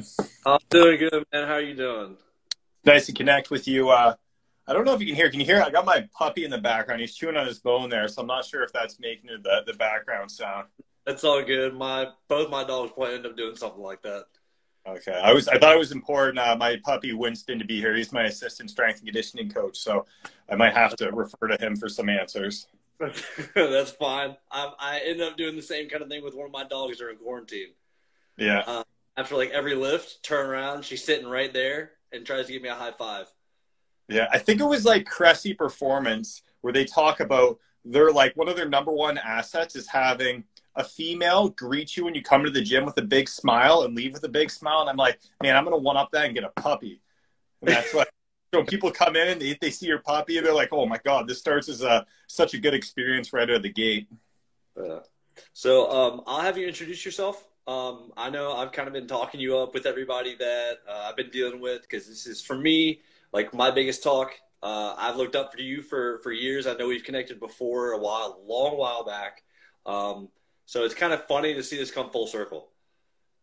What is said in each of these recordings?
doing? I'm doing good, man. How are you doing? Nice to connect with you. Uh, I don't know if you can hear. Can you hear? I got my puppy in the background. He's chewing on his bone there, so I'm not sure if that's making the the background sound. That's all good. My both my dogs probably end up doing something like that. Okay, I was I thought it was important. Uh, my puppy Winston to be here. He's my assistant strength and conditioning coach, so I might have to refer to him for some answers. That's fine. I, I ended up doing the same kind of thing with one of my dogs during quarantine. Yeah. Uh, after like every lift, turn around, she's sitting right there and tries to give me a high five. Yeah, I think it was like Cressey Performance where they talk about their like one of their number one assets is having a female greet you when you come to the gym with a big smile and leave with a big smile. And I'm like, man, I'm gonna one up that and get a puppy. And that's what so people come in and they, they see your puppy and they're like, oh my god, this starts as a such a good experience right out of the gate. Uh, so um, I'll have you introduce yourself. Um, I know I've kind of been talking you up with everybody that uh, I've been dealing with because this is for me like my biggest talk. Uh, I've looked up for you for for years. I know we've connected before a while, long while back. Um, so it's kind of funny to see this come full circle.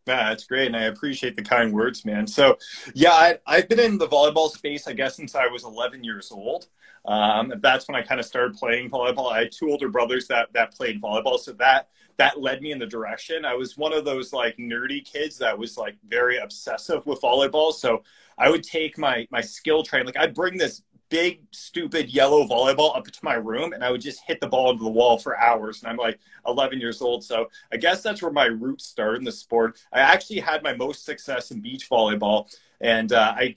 Yeah, that's great, and I appreciate the kind words, man. So, yeah, I, I've been in the volleyball space, I guess, since I was 11 years old. Um, that's when I kind of started playing volleyball. I had two older brothers that that played volleyball, so that that led me in the direction. I was one of those like nerdy kids that was like very obsessive with volleyball. So I would take my my skill train, like I'd bring this big stupid yellow volleyball up to my room and I would just hit the ball into the wall for hours. And I'm like 11 years old. So I guess that's where my roots started in the sport. I actually had my most success in beach volleyball. And uh, I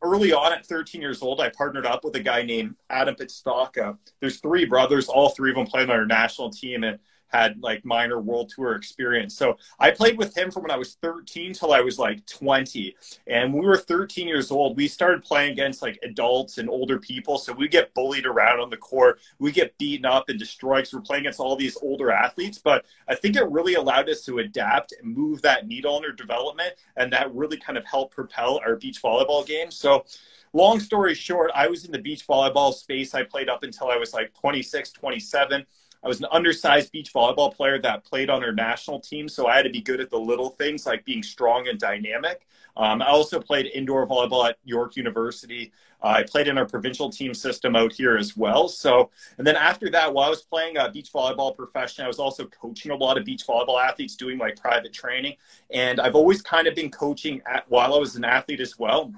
early on at 13 years old, I partnered up with a guy named Adam Pitstaka. There's three brothers, all three of them played on our national team. And had like minor world tour experience. So I played with him from when I was 13 till I was like 20. And we were 13 years old, we started playing against like adults and older people. So we get bullied around on the court. We get beaten up and destroyed because we're playing against all these older athletes. But I think it really allowed us to adapt and move that needle in our development. And that really kind of helped propel our beach volleyball game. So long story short, I was in the beach volleyball space. I played up until I was like 26, 27. I was an undersized beach volleyball player that played on our national team, so I had to be good at the little things like being strong and dynamic. Um, I also played indoor volleyball at York University. Uh, I played in our provincial team system out here as well. So, and then after that, while I was playing uh, beach volleyball professionally, I was also coaching a lot of beach volleyball athletes, doing like private training. And I've always kind of been coaching at, while I was an athlete as well.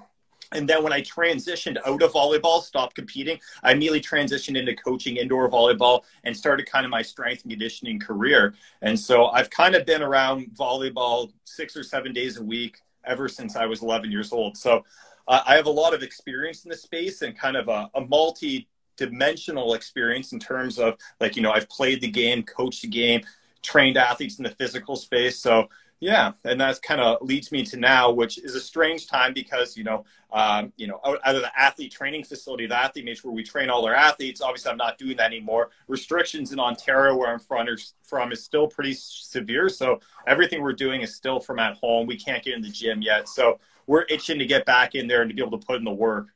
And then when I transitioned out of volleyball, stopped competing, I immediately transitioned into coaching indoor volleyball and started kind of my strength and conditioning career. And so I've kind of been around volleyball six or seven days a week ever since I was 11 years old. So uh, I have a lot of experience in the space and kind of a, a multi dimensional experience in terms of like, you know, I've played the game, coached the game, trained athletes in the physical space. So yeah, and that kind of leads me to now, which is a strange time because you know, um, you know, out, out, of the athlete training facility, the athlete matrix where we train all our athletes. Obviously, I'm not doing that anymore. Restrictions in Ontario, where I'm from, from is still pretty severe. So everything we're doing is still from at home. We can't get in the gym yet, so we're itching to get back in there and to be able to put in the work.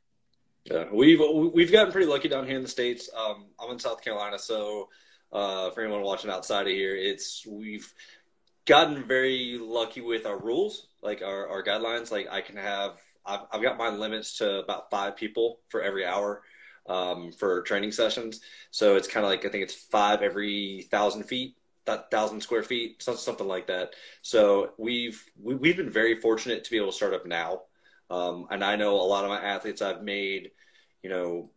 Yeah, we've we've gotten pretty lucky down here in the states. Um, I'm in South Carolina, so uh, for anyone watching outside of here, it's we've gotten very lucky with our rules, like our, our guidelines. Like I can have, I've, I've got my limits to about five people for every hour um, for training sessions. So it's kind of like, I think it's five every thousand feet, thousand square feet, something like that. So we've, we, we have been very fortunate to be able to start up now. Um, and I know a lot of my athletes I've made, you know,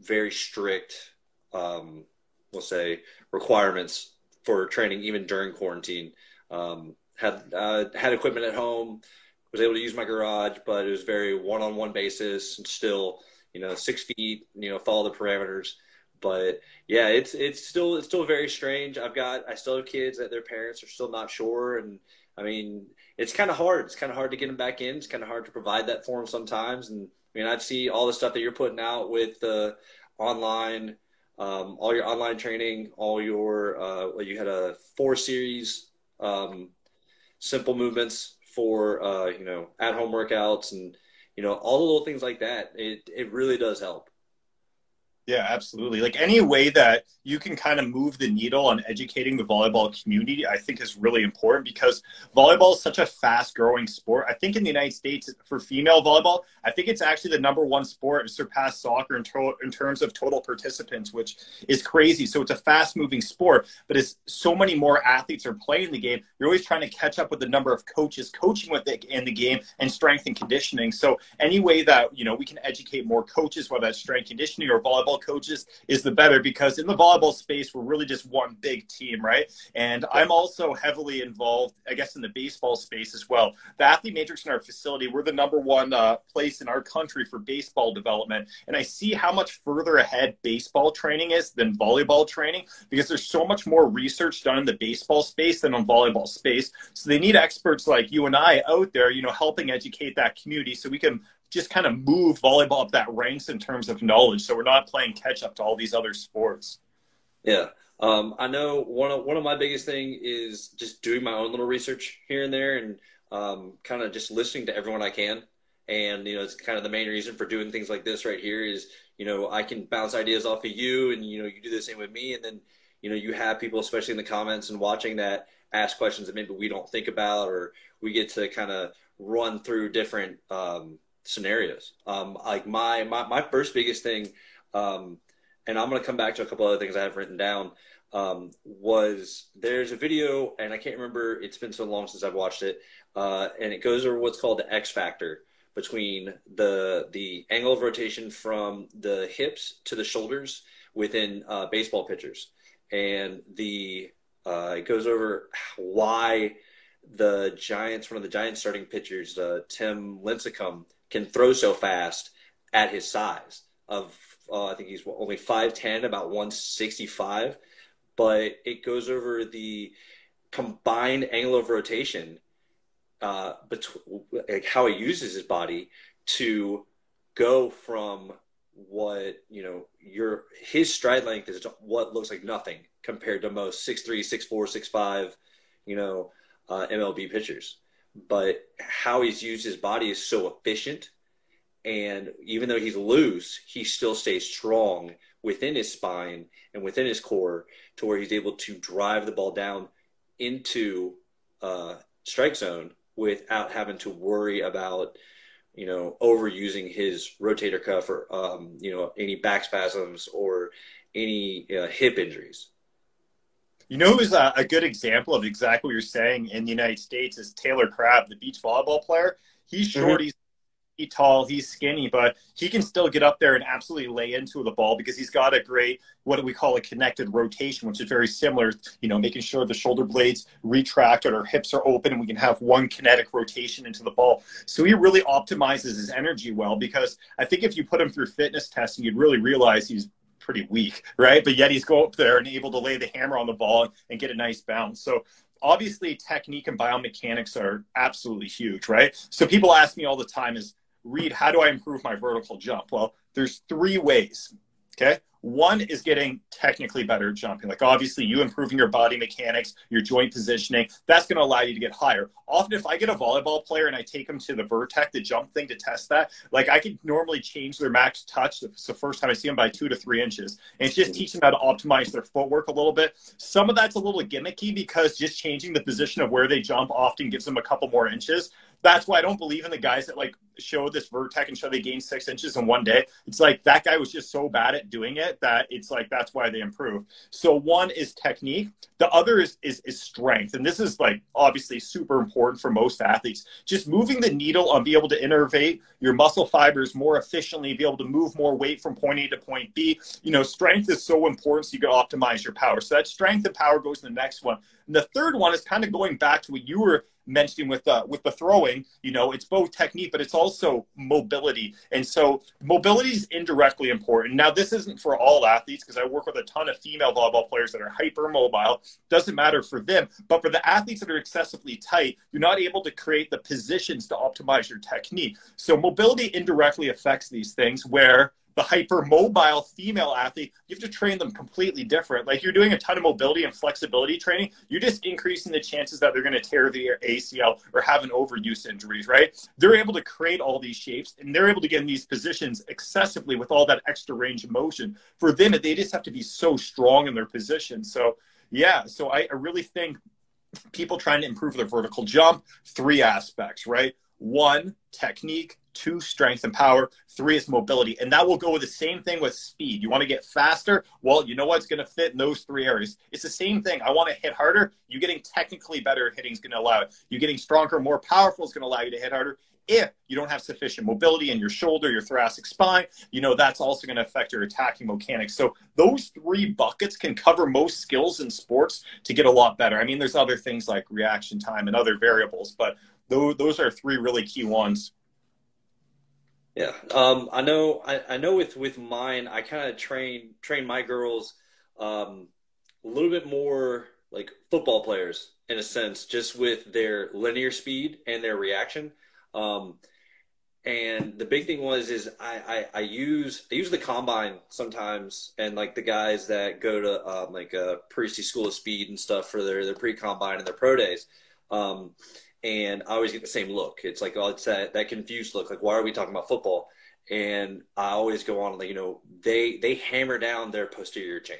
very strict, um, we'll say requirements for training even during quarantine. Um, had uh, had equipment at home, was able to use my garage, but it was very one-on-one basis and still, you know, six feet, you know, follow the parameters. But yeah, it's it's still it's still very strange. I've got I still have kids that their parents are still not sure, and I mean, it's kind of hard. It's kind of hard to get them back in. It's kind of hard to provide that for them sometimes. And I mean, I see all the stuff that you're putting out with the online, um, all your online training, all your uh, well, you had a four series um, simple movements for uh, you know at home workouts and you know all the little things like that. It it really does help. Yeah, absolutely. Like any way that you can kind of move the needle on educating the volleyball community, I think is really important because volleyball is such a fast growing sport. I think in the United States for female volleyball, I think it's actually the number one sport to surpass soccer in, to- in terms of total participants, which is crazy. So it's a fast moving sport, but as so many more athletes are playing the game, you're always trying to catch up with the number of coaches coaching with it in the game and strength and conditioning. So any way that, you know, we can educate more coaches, whether that's strength conditioning or volleyball volleyball coaches is the better because in the volleyball space, we're really just one big team, right? And I'm also heavily involved, I guess, in the baseball space as well. The athlete matrix in our facility, we're the number one uh, place in our country for baseball development. And I see how much further ahead baseball training is than volleyball training because there's so much more research done in the baseball space than on volleyball space. So they need experts like you and I out there, you know, helping educate that community so we can just kind of move volleyball up that ranks in terms of knowledge. So we're not playing catch up to all these other sports. Yeah. Um, I know one of one of my biggest thing is just doing my own little research here and there, and um, kind of just listening to everyone I can. And you know, it's kind of the main reason for doing things like this right here is you know I can bounce ideas off of you, and you know you do the same with me, and then you know you have people, especially in the comments and watching that, ask questions that maybe we don't think about, or we get to kind of run through different um, scenarios. Um, like my, my, my first biggest thing, um, and I'm going to come back to a couple other things I have written down, um, was there's a video, and I can't remember, it's been so long since I've watched it, uh, and it goes over what's called the X factor between the the angle of rotation from the hips to the shoulders within uh, baseball pitchers, and the uh, it goes over why the Giants, one of the Giants starting pitchers, uh, Tim Lincecum, can throw so fast at his size of uh, I think he's only 5'10, about 165, but it goes over the combined angle of rotation, uh, between like how he uses his body to go from what you know your his stride length is what looks like nothing compared to most 6'3 6'4 6'5 you know uh, mlb pitchers but how he's used his body is so efficient. And even though he's loose, he still stays strong within his spine and within his core to where he's able to drive the ball down into uh, strike zone without having to worry about, you know, overusing his rotator cuff or, um, you know, any back spasms or any uh, hip injuries. You know who's a, a, good example of exactly what you're saying in the United States is Taylor Crabb, the beach volleyball player. He's mm-hmm. short, mm-hmm. he's tall, he's skinny, but he can still get up there and absolutely lay into the ball because he's got a great what we call a connected rotation, which is very similar. You know, making sure the shoulder blades retract and our hips are open, and we can have one kinetic rotation into the ball. So he really optimizes his energy well because I think if you put him through fitness testing, you'd really realize he's pretty weak, right? But yet he's go up there and able to lay the hammer on the ball and get a nice bounce. So obviously technique and biomechanics are absolutely huge, right? So people ask me all the time is, Reed, how do I improve my vertical jump? Well, there's three ways. Okay. One is getting technically better at jumping. Like obviously you improving your body mechanics, your joint positioning, that's going to allow you to get higher. Often if I get a volleyball player and I take them to the Vertec, the jump thing to test that, like I could normally change their max touch. It's the first time I see them by two to three inches. And just teaching them how to optimize their footwork a little bit. Some of that's a little gimmicky because just changing the position of where they jump often gives them a couple more inches that's why I don't believe in the guys that like show this Vertec and show they gain six inches in one day. It's like that guy was just so bad at doing it that it's like that's why they improve. So one is technique, the other is is, is strength, and this is like obviously super important for most athletes. Just moving the needle on be able to innervate your muscle fibers more efficiently, be able to move more weight from point A to point B. You know, strength is so important, so you can optimize your power. So that strength and power goes to the next one. And the third one is kind of going back to what you were mentioning with the with the throwing you know it's both technique but it's also mobility. And so mobility is indirectly important. Now this isn't for all athletes because i work with a ton of female volleyball players that are hyper mobile doesn't matter for them but for the athletes that are excessively tight you're not able to create the positions to optimize your technique. So mobility indirectly affects these things where the hypermobile female athlete, you have to train them completely different. Like you're doing a ton of mobility and flexibility training, you're just increasing the chances that they're going to tear the ACL or have an overuse injuries, right? They're able to create all these shapes and they're able to get in these positions excessively with all that extra range of motion. For them, they just have to be so strong in their position. So, yeah, so I, I really think people trying to improve their vertical jump, three aspects, right? One, technique, two strength and power. Three is mobility. And that will go with the same thing with speed. You want to get faster? Well you know what's going to fit in those three areas? It's the same thing. I want to hit harder. You getting technically better at hitting is going to allow it. You getting stronger more powerful is going to allow you to hit harder if you don't have sufficient mobility in your shoulder your thoracic spine. You know that's also going to affect your attacking mechanics. So those three buckets can cover most skills in sports to get a lot better. I mean there's other things like reaction time and other variables but those, those are three really key ones yeah, um, I know. I, I know with with mine, I kind of train train my girls um, a little bit more like football players in a sense, just with their linear speed and their reaction. Um, and the big thing was is I, I, I use I use the combine sometimes, and like the guys that go to um, like a Priesty School of Speed and stuff for their their pre combine and their pro days. Um, and I always get the same look. It's like, oh, it's that, that confused look. Like, why are we talking about football? And I always go on, like, you know, they they hammer down their posterior chain.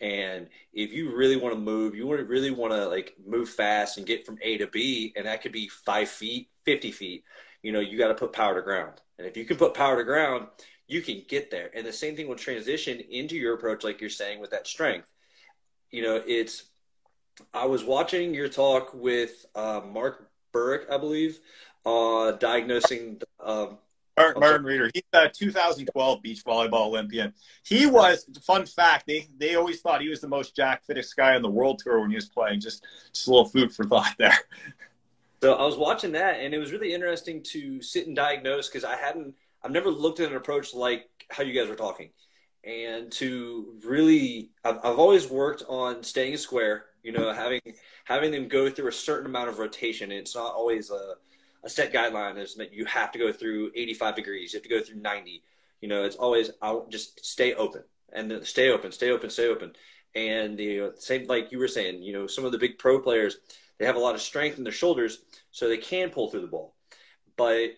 And if you really want to move, you want to really want to like move fast and get from A to B, and that could be five feet, fifty feet. You know, you got to put power to ground. And if you can put power to ground, you can get there. And the same thing will transition into your approach, like you're saying with that strength. You know, it's I was watching your talk with uh, Mark Burke, I believe, uh, diagnosing. Um, Martin, Martin Reader. He's a 2012 beach volleyball Olympian. He was fun fact. They they always thought he was the most jack fittest guy on the world tour when he was playing. Just just a little food for thought there. So I was watching that, and it was really interesting to sit and diagnose because I hadn't. I've never looked at an approach like how you guys were talking, and to really, I've, I've always worked on staying square you know, having having them go through a certain amount of rotation. It's not always a, a set guideline. Is that you have to go through 85 degrees. You have to go through 90. You know, it's always I'll just stay open and stay open, stay open, stay open. And you uh, know, same like you were saying, you know, some of the big pro players they have a lot of strength in their shoulders, so they can pull through the ball. But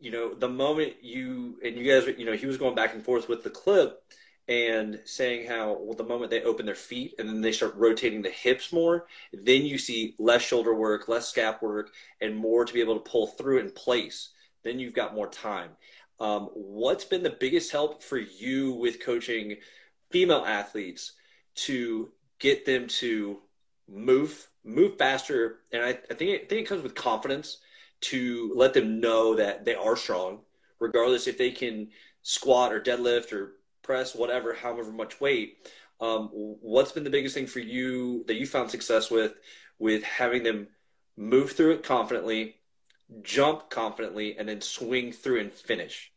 you know, the moment you and you guys, you know, he was going back and forth with the clip and saying how well the moment they open their feet and then they start rotating the hips more then you see less shoulder work less scap work and more to be able to pull through in place. Then you've got more time. Um, what's been the biggest help for you with coaching female athletes to get them to move move faster? And i, I think, I think it comes with confidence to let them know that they are strong regardless if they can squat or deadlift or press, whatever, however much weight. Um, what's been the biggest thing for you that you found success with, with having them move through it confidently, jump confidently, and then swing through and finish?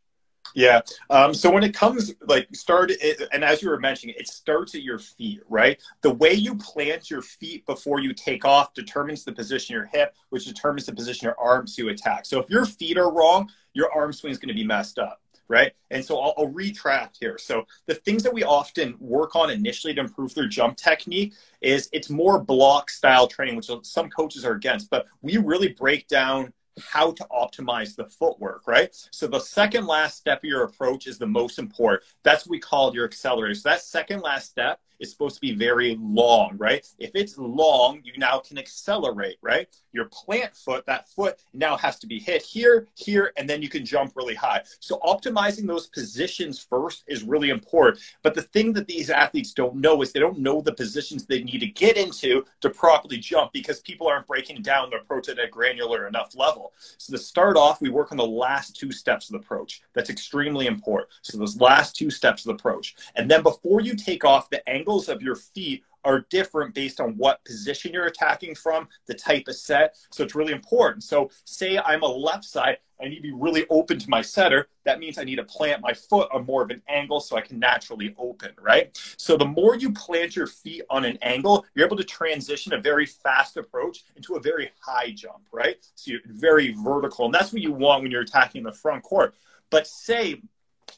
Yeah. Um, so when it comes like start it, and as you were mentioning, it starts at your feet, right? The way you plant your feet before you take off determines the position of your hip, which determines the position of your arms to attack. So if your feet are wrong, your arm swing is going to be messed up right? And so I'll, I'll, retract here. So the things that we often work on initially to improve their jump technique is it's more block style training, which some coaches are against, but we really break down how to optimize the footwork, right? So the second last step of your approach is the most important. That's what we call your accelerator. So that second last step is supposed to be very long, right? If it's long, you now can accelerate, right? Your plant foot, that foot now has to be hit here, here, and then you can jump really high. So optimizing those positions first is really important. But the thing that these athletes don't know is they don't know the positions they need to get into to properly jump because people aren't breaking down the approach at a granular enough level. So to start off, we work on the last two steps of the approach. That's extremely important. So those last two steps of the approach. And then before you take off the angle angles of your feet are different based on what position you're attacking from, the type of set. So it's really important. So, say I'm a left side, I need to be really open to my setter. That means I need to plant my foot on more of an angle so I can naturally open, right? So, the more you plant your feet on an angle, you're able to transition a very fast approach into a very high jump, right? So, you're very vertical. And that's what you want when you're attacking the front court. But say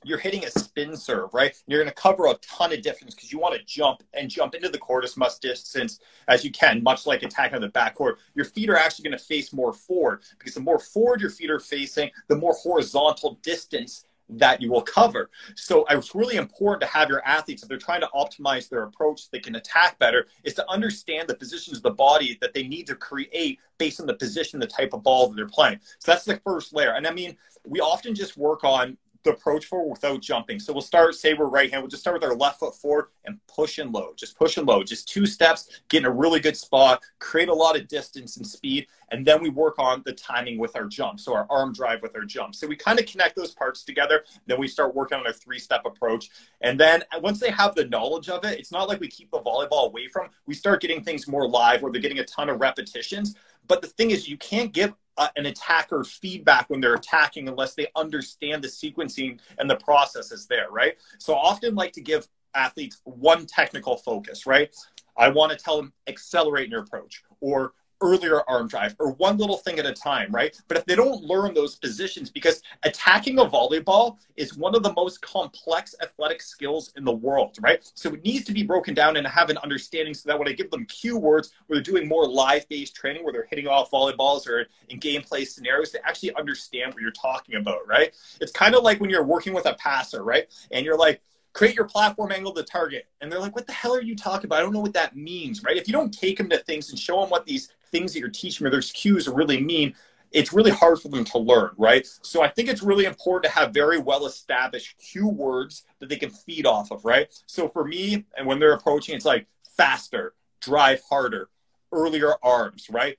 you're hitting a spin serve, right? You're going to cover a ton of distance because you want to jump and jump into the court as much distance as you can, much like attacking on the backcourt. Your feet are actually going to face more forward because the more forward your feet are facing, the more horizontal distance that you will cover. So it's really important to have your athletes, if they're trying to optimize their approach, so they can attack better, is to understand the positions of the body that they need to create based on the position, the type of ball that they're playing. So that's the first layer. And I mean, we often just work on the approach forward without jumping. So we'll start, say we're right hand, we'll just start with our left foot forward and push and load, just push and load, just two steps, get in a really good spot, create a lot of distance and speed, and then we work on the timing with our jump. So our arm drive with our jump. So we kind of connect those parts together. Then we start working on our three step approach. And then once they have the knowledge of it, it's not like we keep the volleyball away from, we start getting things more live where they're getting a ton of repetitions. But the thing is, you can't give Uh, an attacker feedback when they're attacking unless they understand the sequencing and the processes there, right? So I often like to give athletes one technical focus, right? I want to tell them accelerate in your approach or earlier arm drive or one little thing at a time, right? But if they don't learn those positions, because attacking a volleyball is one of the most complex athletic skills in the world, right? So it needs to be broken down and have an understanding so that when I give them cue words where they're doing more live based training, where they're hitting off volleyballs or in gameplay scenarios, they actually understand what you're talking about, right? It's kind of like when you're working with a passer, right? And you're like, create your platform angle to target. And they're like, what the hell are you talking about? I don't know what that means, right? If you don't take them to things and show them what these things that you're teaching or there's cues really mean, it's really hard for them to learn, right? So I think it's really important to have very well established cue words that they can feed off of, right? So for me, and when they're approaching, it's like faster, drive harder, earlier arms, right?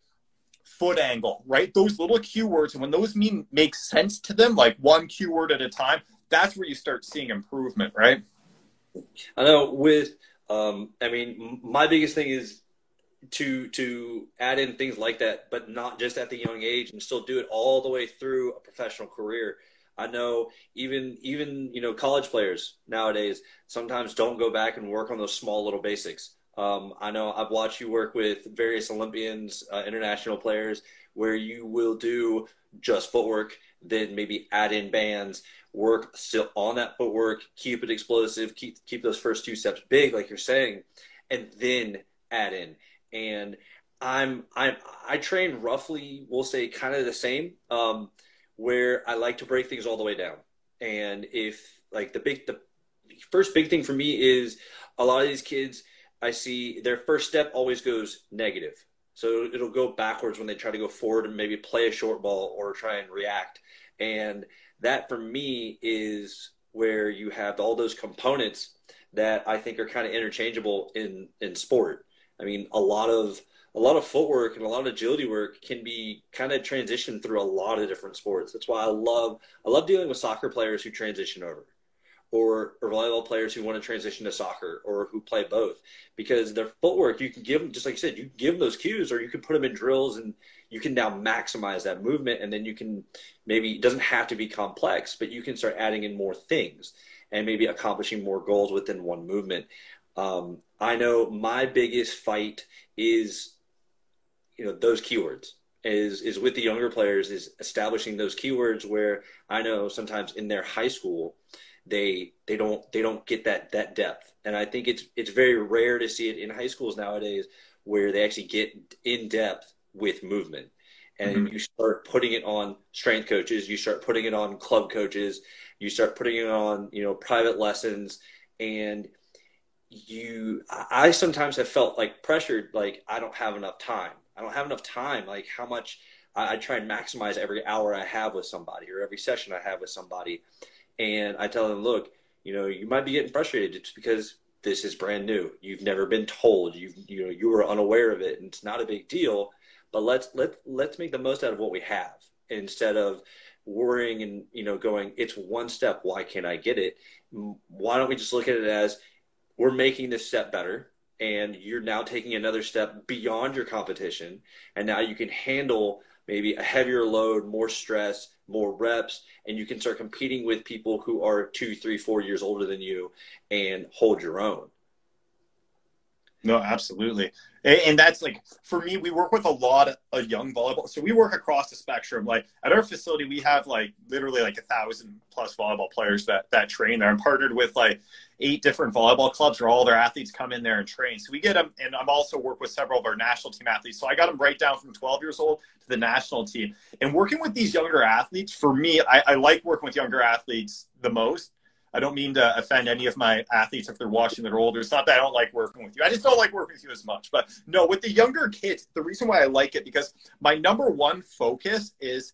Foot angle, right? Those little cue words, and when those mean make sense to them, like one cue word at a time, that's where you start seeing improvement, right? I know with, um, I mean, my biggest thing is to to add in things like that, but not just at the young age, and still do it all the way through a professional career. I know even even you know college players nowadays sometimes don't go back and work on those small little basics. Um, I know I've watched you work with various Olympians, uh, international players, where you will do just footwork, then maybe add in bands, work still on that footwork, keep it explosive, keep keep those first two steps big, like you're saying, and then add in and I'm I'm I train roughly, we'll say, kind of the same. Um, where I like to break things all the way down, and if like the big the first big thing for me is a lot of these kids I see their first step always goes negative. So it'll go backwards when they try to go forward and maybe play a short ball or try and react. And that for me is where you have all those components that I think are kind of interchangeable in in sport. I mean, a lot of a lot of footwork and a lot of agility work can be kind of transitioned through a lot of different sports. That's why I love I love dealing with soccer players who transition over, or or volleyball players who want to transition to soccer, or who play both, because their footwork you can give them just like you said, you can give them those cues, or you can put them in drills, and you can now maximize that movement, and then you can maybe it doesn't have to be complex, but you can start adding in more things and maybe accomplishing more goals within one movement. Um, I know my biggest fight is, you know, those keywords is is with the younger players is establishing those keywords where I know sometimes in their high school they they don't they don't get that that depth. And I think it's it's very rare to see it in high schools nowadays where they actually get in depth with movement. And mm-hmm. you start putting it on strength coaches you start putting it on club coaches you start putting it on you know private lessons. And you i sometimes have felt like pressured like i don't have enough time. I don't have enough time like how much I, I, try and maximize every hour i have with somebody or every session i have with somebody. And i tell them look you know you might be getting frustrated it's because this is brand new. You've never been told. You you know you were unaware of it and it's not a big deal but let's let let's make the most out of what we have instead of worrying and you know going it's one step. Why can't i get it why don't we just look at it as we're making this step better and you're now taking another step beyond your competition and now you can handle maybe a heavier load more stress more reps and you can start competing with people who are two three four years older than you and hold your own No, absolutely. And that's like for me, we work with a lot of young volleyball. So we work across the spectrum. Like at our facility, we have like literally like a thousand plus volleyball players that that train there. I'm partnered with like eight different volleyball clubs where all their athletes come in there and train. So we get them, and I'm also work with several of our national team athletes. So I got them right down from 12 years old to the national team. And working with these younger athletes, for me, I, I like working with younger athletes the most I don't mean to offend any of my athletes if they're watching that are older. It's not that I don't like working with you. I just don't like working with you as much. But no, with the younger kids, the reason why I like it because my number one focus is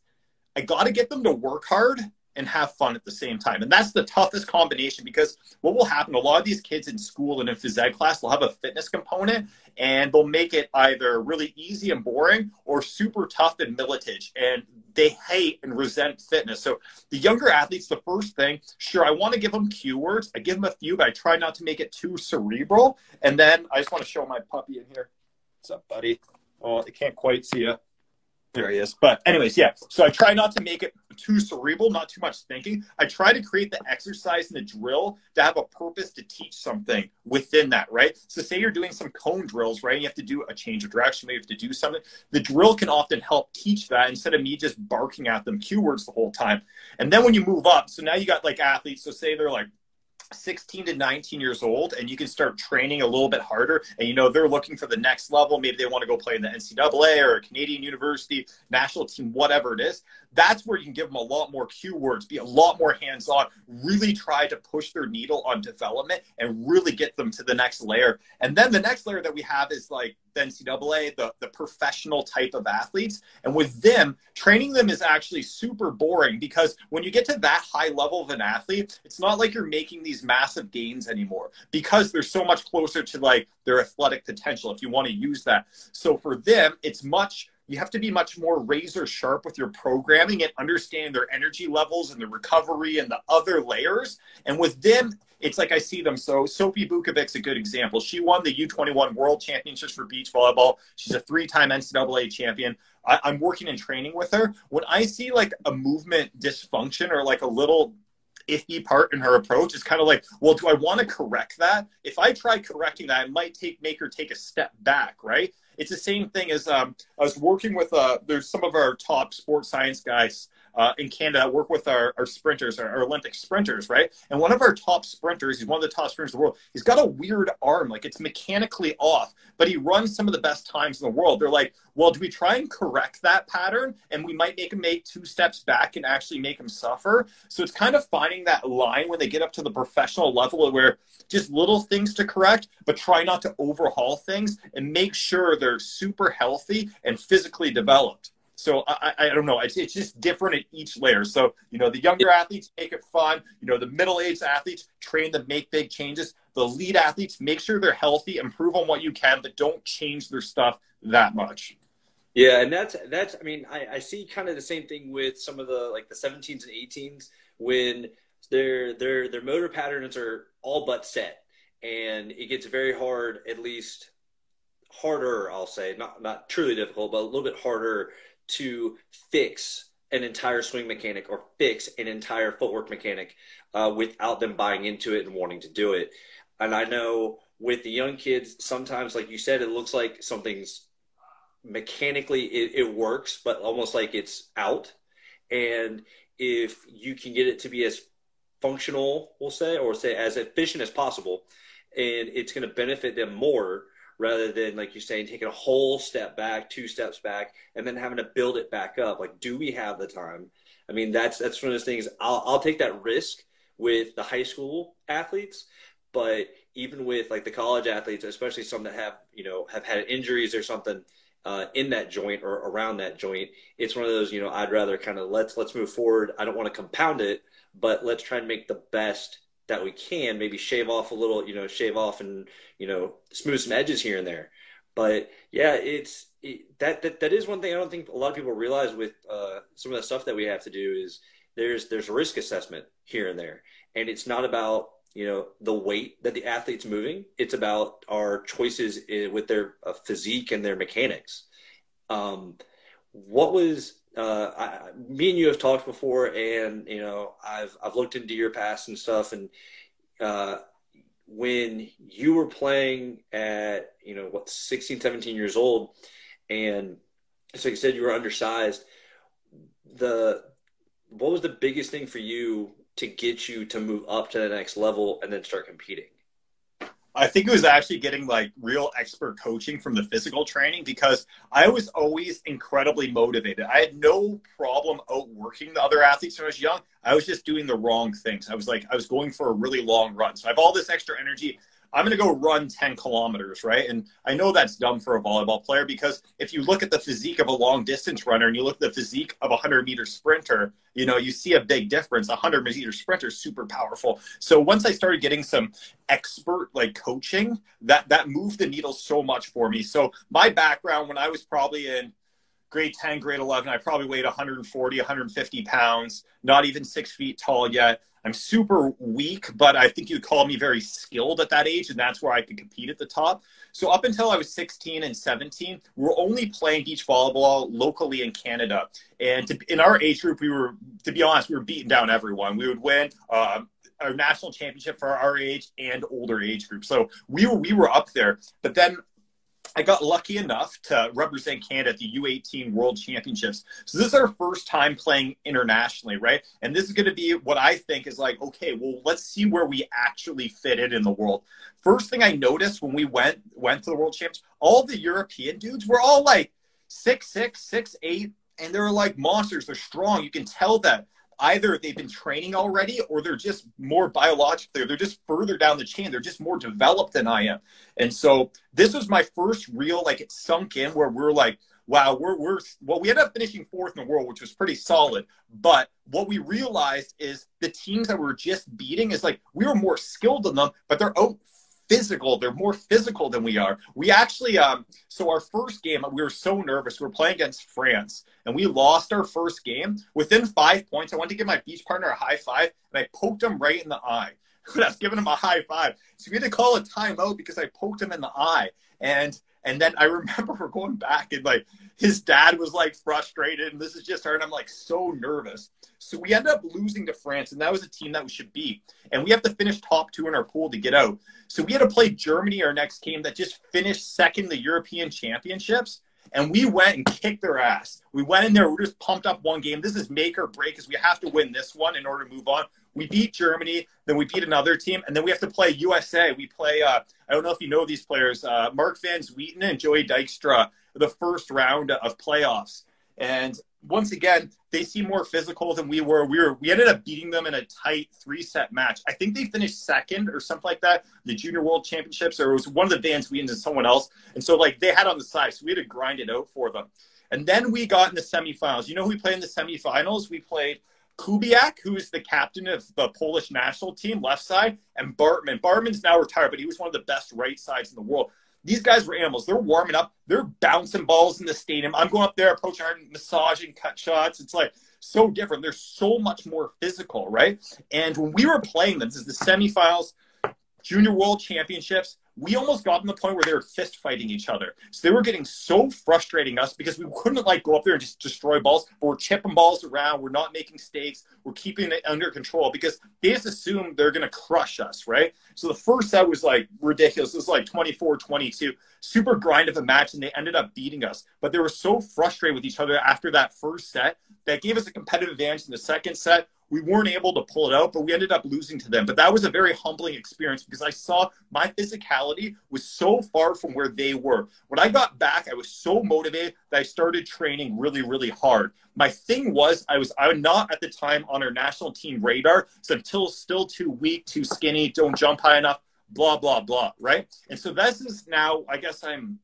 I got to get them to work hard and have fun at the same time. And that's the toughest combination because what will happen, a lot of these kids in school and in phys ed class will have a fitness component and they'll make it either really easy and boring or super tough and militage. And they hate and resent fitness. So the younger athletes, the first thing, sure, I want to give them cue words. I give them a few, but I try not to make it too cerebral. And then I just want to show my puppy in here. What's up, buddy? Oh, I can't quite see you. There he is. But anyways, yeah. So I try not to make it too cerebral, not too much thinking. I try to create the exercise and the drill to have a purpose to teach something within that, right? So say you're doing some cone drills, right? You have to do a change of direction, maybe you have to do something. The drill can often help teach that instead of me just barking at them cue words the whole time. And then when you move up, so now you got like athletes, so say they're like 16 to 19 years old and you can start training a little bit harder. And you know they're looking for the next level. Maybe they want to go play in the ncaa or a canadian university national team whatever it is that's where you can give them a lot more cue words be a lot more hands-on really try to push their needle on development and really get them to the next layer and then the next layer that we have is like the NCAA, the, the professional type of athletes. And with them, training them is actually super boring because when you get to that high level of an athlete, it's not like you're making these massive gains anymore because they're so much closer to like their athletic potential if you want to use that. So for them, it's much you have to be much more razor sharp with your programming and understand their energy levels and the recovery and the other layers. And with them, it's like I see them. So Sophie Bukovec's a good example. She won the U21 World Championships for beach volleyball. She's a three-time NCAA champion. I, I'm working and training with her. When I see like a movement dysfunction or like a little iffy part in her approach It's kind of like, well, do I want to correct that? If I try correcting that, it might take make her take a step back, right? It's the same thing as um, I was working with. Uh, there's some of our top sports science guys uh, in Canada work with our, our sprinters, our, our, Olympic sprinters, right? And one of our top sprinters, he's one of the top sprinters in the world. He's got a weird arm, like it's mechanically off, but he runs some of the best times in the world. They're like, well, do we try and correct that pattern? And we might make him make two steps back and actually make him suffer. So it's kind of finding that line when they get up to the professional level where just little things to correct, but try not to overhaul things and make sure they're super healthy and physically developed. So I, I don't know. It's, it's just different at each layer. So, you know, the younger athletes make it fun. You know, the middle-aged athletes train to make big changes. The lead athletes make sure they're healthy, improve on what you can, but don't change their stuff that much. Yeah, and that's that's. I mean, I, I see kind of the same thing with some of the like the 17s and 18s when their their their motor patterns are all but set, and it gets very hard. At least harder, I'll say, not not truly difficult, but a little bit harder to fix an entire swing mechanic or fix an entire footwork mechanic uh, without them buying into it and wanting to do it. And I know with the young kids, sometimes, like you said, it looks like something's mechanically it, it works, but almost like it's out. And if you can get it to be as functional, we'll say, or say as efficient as possible, and it's going to benefit them more rather than like you're saying taking a whole step back two steps back and then having to build it back up. Like do we have the time? I mean that's that's one of those things. I'll, I'll take that risk with the high school athletes but even with like the college athletes especially some that have you know have had injuries or something uh, in that joint or around that joint it's one of those you know i'd rather kind of let's let's move forward. I don't want to compound it but let's try and make the best that we can maybe shave off a little you know shave off and you know smooth some edges here and there. But yeah it's it, that, that that is one thing i don't think a lot of people realize with uh, some of the stuff that we have to do is there's there's risk assessment here and there. And it's not about you know the weight that the athlete's moving. It's about our choices with their uh, physique and their mechanics. Um, what was uh, I, me and you have talked before, and you know, I've I've looked into your past and stuff, and uh, when you were playing at, you know, what, 16, 17 years old, and so you said, you were undersized. The what was the biggest thing for you to get you to move up to the next level and then start competing? I think it was actually getting like real expert coaching from the physical training because I was always incredibly motivated. I had no problem outworking the other athletes when I was young. I was just doing the wrong things. I was like, I was going for a really long run. So I have all this extra energy. I'm going to go run 10 kilometers, right? And I know that's dumb for a volleyball player because if you look at the physique of a long distance runner and you look at the physique of a 100 meter sprinter, you know, you see a big difference. A 100 meter sprinter is super powerful. So once I started getting some expert like coaching, that that moved the needle so much for me. So my background when I was probably in grade 10, grade 11, I probably weighed 140, 150 pounds, not even six feet tall yet. I'm super weak, but I think you'd call me very skilled at that age, and that's where I could compete at the top. So up until I was 16 and 17, we were only playing beach volleyball locally in Canada. And to, in our age group, we were, to be honest, we were beating down everyone. We would win. Uh, our national championship for our age and older age group. So we were we were up there. But then I got lucky enough to represent Canada at the U18 World Championships. So this is our first time playing internationally, right? And this is going to be what I think is like, okay, well, let's see where we actually fit in in the world. First thing I noticed when we went went to the World Champs, all the European dudes were all like six six, six eight, and they're like monsters. They're strong. You can tell that either they've been training already or they're just more biologically they're just further down the chain they're just more developed than i am. And so this was my first real like it sunk in where we're like wow we're we're well we ended up finishing fourth in the world which was pretty solid. But what we realized is the teams that we're just beating is like we were more skilled than them but they're out physical. They're more physical than we are. We actually, um, so our first game, we were so nervous. We were playing against France, and we lost our first game. Within five points, I went to give my beach partner a high five, and I poked him right in the eye. I was giving him a high five. So we had to call a timeout because I poked him in the eye. And and then I remember we're going back and like his dad was like frustrated and this is just her and I'm like so nervous. So we end up losing to France and that was a team that we should beat. And we have to finish top two in our pool to get out. So we had to play Germany our next game that just finished second the European Championships. And we went and kicked their ass. We went in there, we just pumped up one game. This is make or break because we have to win this one in order to move on. We beat Germany, then we beat another team, and then we have to play USA. We play, uh, I don't know if you know these players, uh, Mark Van Zwieten and Joey Dykstra, the first round of playoffs. And once again, they seem more physical than we were. We were we ended up beating them in a tight three set match. I think they finished second or something like that, the Junior World Championships, or it was one of the Van Zwietens and someone else. And so like they had on the side, so we had to grind it out for them. And then we got in the semifinals. You know who we played in the semifinals? We played Kubiak, who's the captain of the Polish national team, left side, and Bartman. Bartman's now retired, but he was one of the best right sides in the world. These guys were animals. They're warming up. They're bouncing balls in the stadium. I'm going up there, approaching her, massaging cut shots. It's like so different. They're so much more physical, right? And when we were playing them, this is the semifinals, junior world championships, we almost got to the point where they were fist fighting each other. So they were getting so frustrating us because we couldn't like go up there and just destroy balls, but we're chipping balls around. We're not making stakes. We're keeping it under control because they just assume they're going to crush us, right? So the first set was like ridiculous. It was like 24 22, super grind of a match, and they ended up beating us. But they were so frustrated with each other after that first set that gave us a competitive advantage in the second set we weren't able to pull it out, but we ended up losing to them. But that was a very humbling experience because I saw my physicality was so far from where they were. When I got back, I was so motivated that I started training really, really hard. My thing was I was I was not at the time on our national team radar, so until still too weak, too skinny, don't jump high enough, blah blah blah, right? And so this is now I guess I'm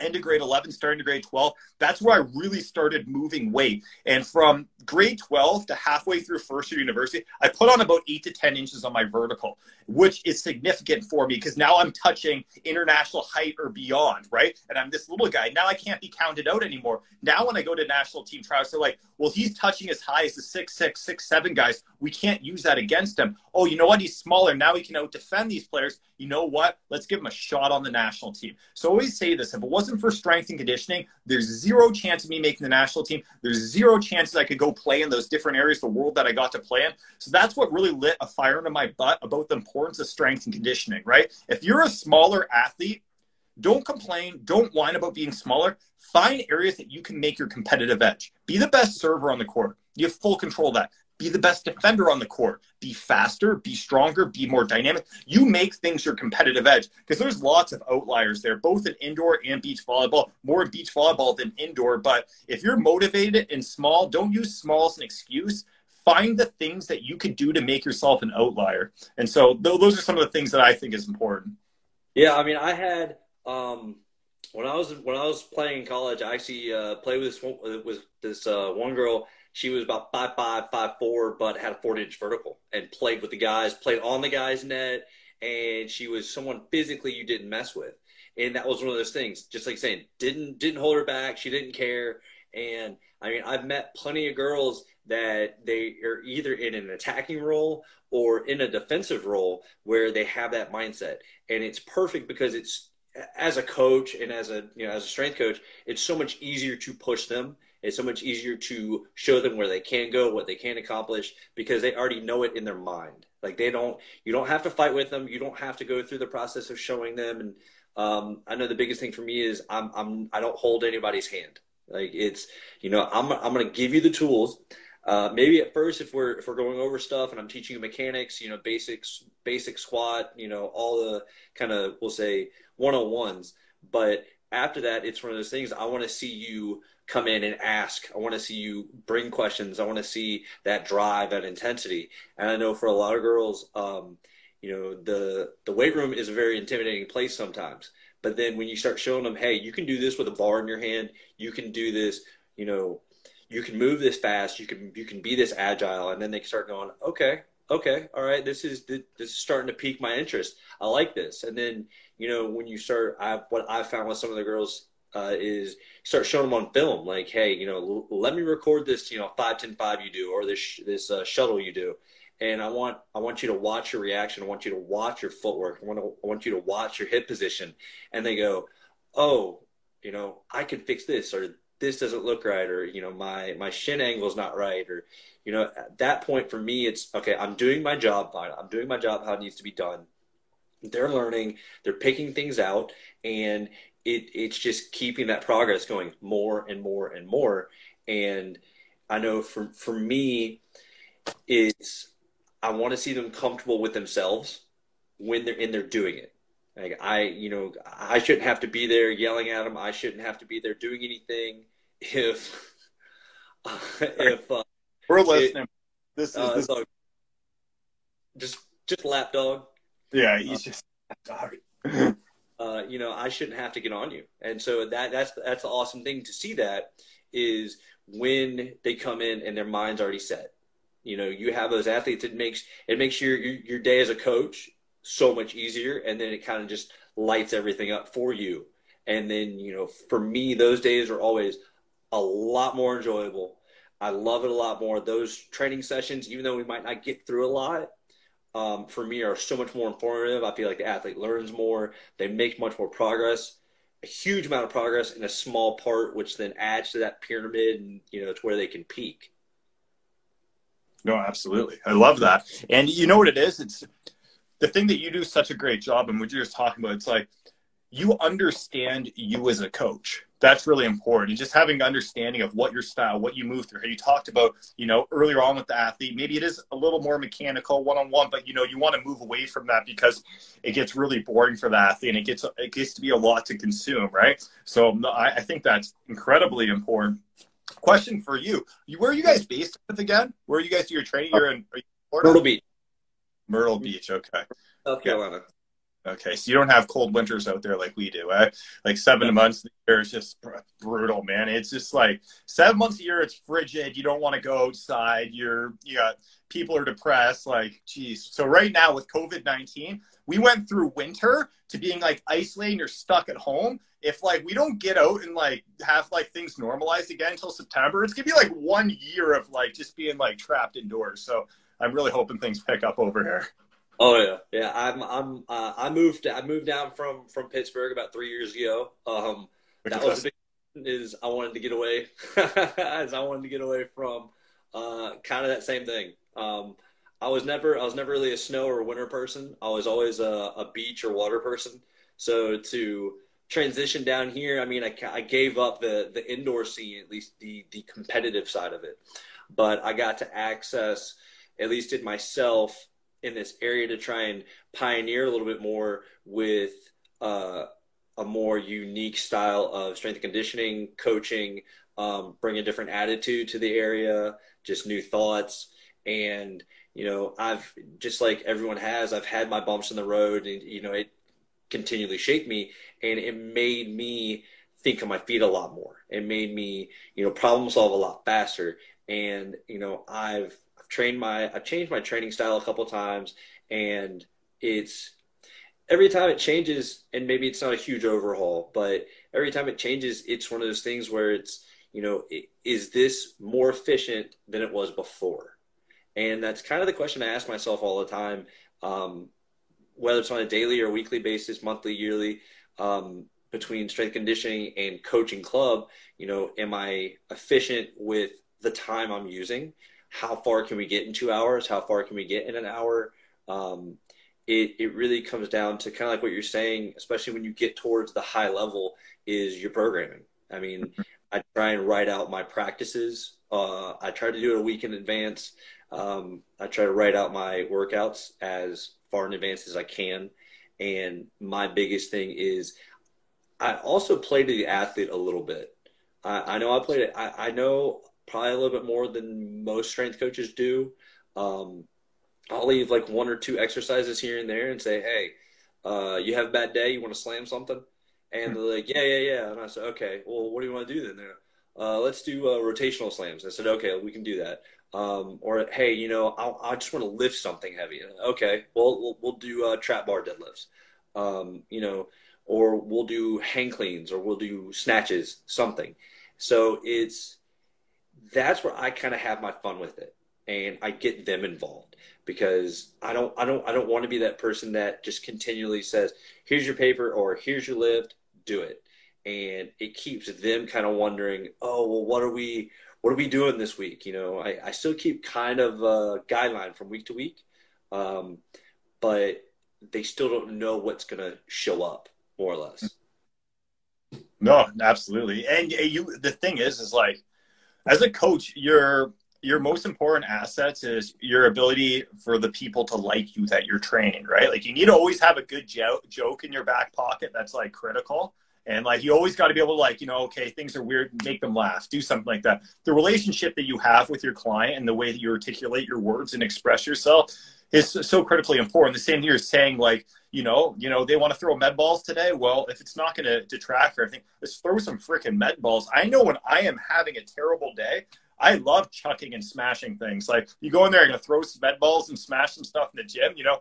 end of grade 11, starting to grade 12, that's where I really started moving weight. And from grade 12 to halfway through first year university, I put on about eight to 10 inches on my vertical, which is significant for me because now I'm touching international height or beyond, right? And I'm this little guy. Now I can't be counted out anymore. Now when I go to national team trials, they're like, well, he's touching as high as the six, six, six, seven guys. We can't use that against him. Oh, you know what? He's smaller. Now he can out defend these players. you know what? Let's give them a shot on the national team. So I always say this if it wasn't for strength and conditioning, there's zero chance of me making the national team. There's zero chances I could go play in those different areas of the world that I got to play in. So that's what really lit a fire into my butt about the importance of strength and conditioning, right? If you're a smaller athlete, don't complain. Don't whine about being smaller. Find areas that you can make your competitive edge. Be the best server on the court. You have full control of that. Be the best defender on the court. Be faster, be stronger, be more dynamic. You make things your competitive edge because there's lots of outliers there, both in indoor and beach volleyball, more beach volleyball than indoor. But if you're motivated and small, don't use small as an excuse. Find the things that you could do to make yourself an outlier. And so those are some of the things that I think is important. Yeah, I mean, I had um, when I was when I was playing in college, I actually uh, played with this one, with this uh, one girl she was about five five, five four, but had a 40 inch vertical and played with the guys, played on the guys' net, and she was someone physically you didn't mess with. And that was one of those things, just like saying, didn't didn't hold her back. She didn't care. And I mean, I've met plenty of girls that they are either in an attacking role or in a defensive role where they have that mindset. And it's perfect because it's as a coach and as a you know as a strength coach, it's so much easier to push them it's so much easier to show them where they can go, what they can accomplish, because they already know it in their mind. Like they don't, you don't have to fight with them. You don't have to go through the process of showing them. And um, I know the biggest thing for me is I'm, I'm, I don't hold anybody's hand. Like it's, you know, I'm, I'm to give you the tools. Uh, maybe at first, if we're if we're going over stuff and I'm teaching you mechanics, you know, basics, basic squat, you know, all the kind of we'll say one on ones. But after that, it's one of those things. I want to see you come in and ask. I want to see you bring questions. I want to see that drive, that intensity. And I know for a lot of girls, um, you know, the the weight room is a very intimidating place sometimes. But then when you start showing them, hey, you can do this with a bar in your hand. You can do this. You know, you can move this fast. You can you can be this agile. And then they start going, okay, okay, all right, this is this is starting to pique my interest. I like this. And then you know when you start, I what I found with some of the girls uh, is start showing them on film, like, hey, you know, let me record this, you know, five ten five you do, or this this uh, shuttle you do, and I want I want you to watch your reaction. I want you to watch your footwork. I want to, I want you to watch your hip position, and they go, oh, you know, I could fix this, or this doesn't look right, or you know, my my shin angle is not right, or you know, at that point for me, it's okay. I'm doing my job fine. I'm doing my job how it needs to be done. They're learning. They're picking things out, and it it's just keeping that progress going more and more and more. And I know for for me, it's I want to see them comfortable with themselves when they're in there doing it. Like I, you know, I shouldn't have to be there yelling at them. I shouldn't have to be there doing anything. If if uh, we're listening, it, this is uh, this... Dog, just just lap dog. Yeah, he's uh, just dog. uh, you know, I shouldn't have to get on you. And so that that's that's the awesome thing to see that is when they come in and their mind's already set. You know, you have those athletes. It makes it makes your your, day as a coach so much easier, and then it kind of just lights everything up for you. And then you know, for me, those days are always a lot more enjoyable. I love it a lot more. Those training sessions, even though we might not get through a lot, um, for me are so much more informative. I feel like the athlete learns more, they make much more progress, a huge amount of progress in a small part, which then adds to that pyramid and you know to where they can peak. No, absolutely, I love that. And you know what it is? It's the thing that you do such a great job, and what you're just talking about. It's like you understand you as a coach that's really important. And just having understanding of what your style, what you move through. How you talked about, you know, earlier on with the athlete, maybe it is a little more mechanical one on one, but you know, you want to move away from that because it gets really boring for the athlete and it gets it gets to be a lot to consume, right? So I, I think that's incredibly important. Question for you: Where are you guys based again? Where are you guys do your training? You're in Myrtle Beach. Myrtle Beach, okay. South Carolina. Okay, so you don't have cold winters out there like we do. Eh? Like seven months a year is just brutal, man. It's just like seven months a year, it's frigid. You don't want to go outside. You're, you got people are depressed. Like, geez. So right now with COVID nineteen, we went through winter to being like isolating. You're stuck at home. If like we don't get out and like have like things normalized again until September, it's gonna be like one year of like just being like trapped indoors. So I'm really hoping things pick up over here. Oh yeah, yeah. I'm I'm uh, I moved I moved down from from Pittsburgh about three years ago. Um, that was big is I wanted to get away as I wanted to get away from uh, kind of that same thing. Um, I was never I was never really a snow or winter person. I was always a, a beach or water person. So to transition down here, I mean, I, I gave up the the indoor scene, at least the the competitive side of it, but I got to access at least it myself in this area to try and pioneer a little bit more with uh, a more unique style of strength and conditioning, coaching, um, bring a different attitude to the area, just new thoughts. And, you know, I've just like everyone has, I've had my bumps in the road and, you know, it continually shaped me and it made me think on my feet a lot more. It made me, you know, problem solve a lot faster. And, you know, I've, I've trained my, I've changed my training style a couple times and it's, every time it changes, and maybe it's not a huge overhaul, but every time it changes, it's one of those things where it's, you know, is this more efficient than it was before? And that's kind of the question I ask myself all the time, um, whether it's on a daily or weekly basis, monthly, yearly, um, between strength conditioning and coaching club. You know, am I efficient with the time I'm using? How far can we get in two hours? How far can we get in an hour? Um, it, it really comes down to kind of like what you're saying, especially when you get towards the high level, is your programming. I mean. I try and write out my practices. Uh, I try to do it a week in advance. Um, I try to write out my workouts as far in advance as I can. And my biggest thing is I also play to the athlete a little bit. I, I know I played it. I, I know probably a little bit more than most strength coaches do. Um, I'll leave like one or two exercises here and there and say, hey, uh, you have a bad day, you want to slam something? And they're like, yeah, yeah, yeah. And I said, okay, well, what do you want to do then? They're, uh, let's do uh, rotational slams. I said, okay, we can do that. Um, or hey, you know, I'll, I just want to lift something heavy. Okay, well, we'll, we'll do uh, trap bar deadlifts. Um, you know, or we'll do hang cleans, or we'll do snatches, something. So it's that's where I kind of have my fun with it, and I get them involved because I don't I don't I don't want to be that person that just continually says, "Here's your paper" or "Here's your lift, do it." And it keeps them kind of wondering, "Oh, well, what are we what are we doing this week?" You know, I, I still keep kind of a guideline from week to week, um, but they still don't know what's to show up, more or less. No, absolutely. And you, the thing is, is like, as a coach, you're your most important assets is your ability for the people to like you that you're training, right? Like you need to always have a good jo- joke in your back pocket that's like critical. And like you always got to be able to like, you know, okay, things are weird, make them laugh, do something like that. The relationship that you have with your client and the way that you articulate your words and express yourself is so critically important. The same here is saying like, you know, you know, they want to throw med balls today. Well, if it's not going to detract or anything, let's throw some freaking med balls. I know when I am having a terrible day, I love chucking and smashing things. Like you go in there, and you throw some med balls and smash some stuff in the gym. You know,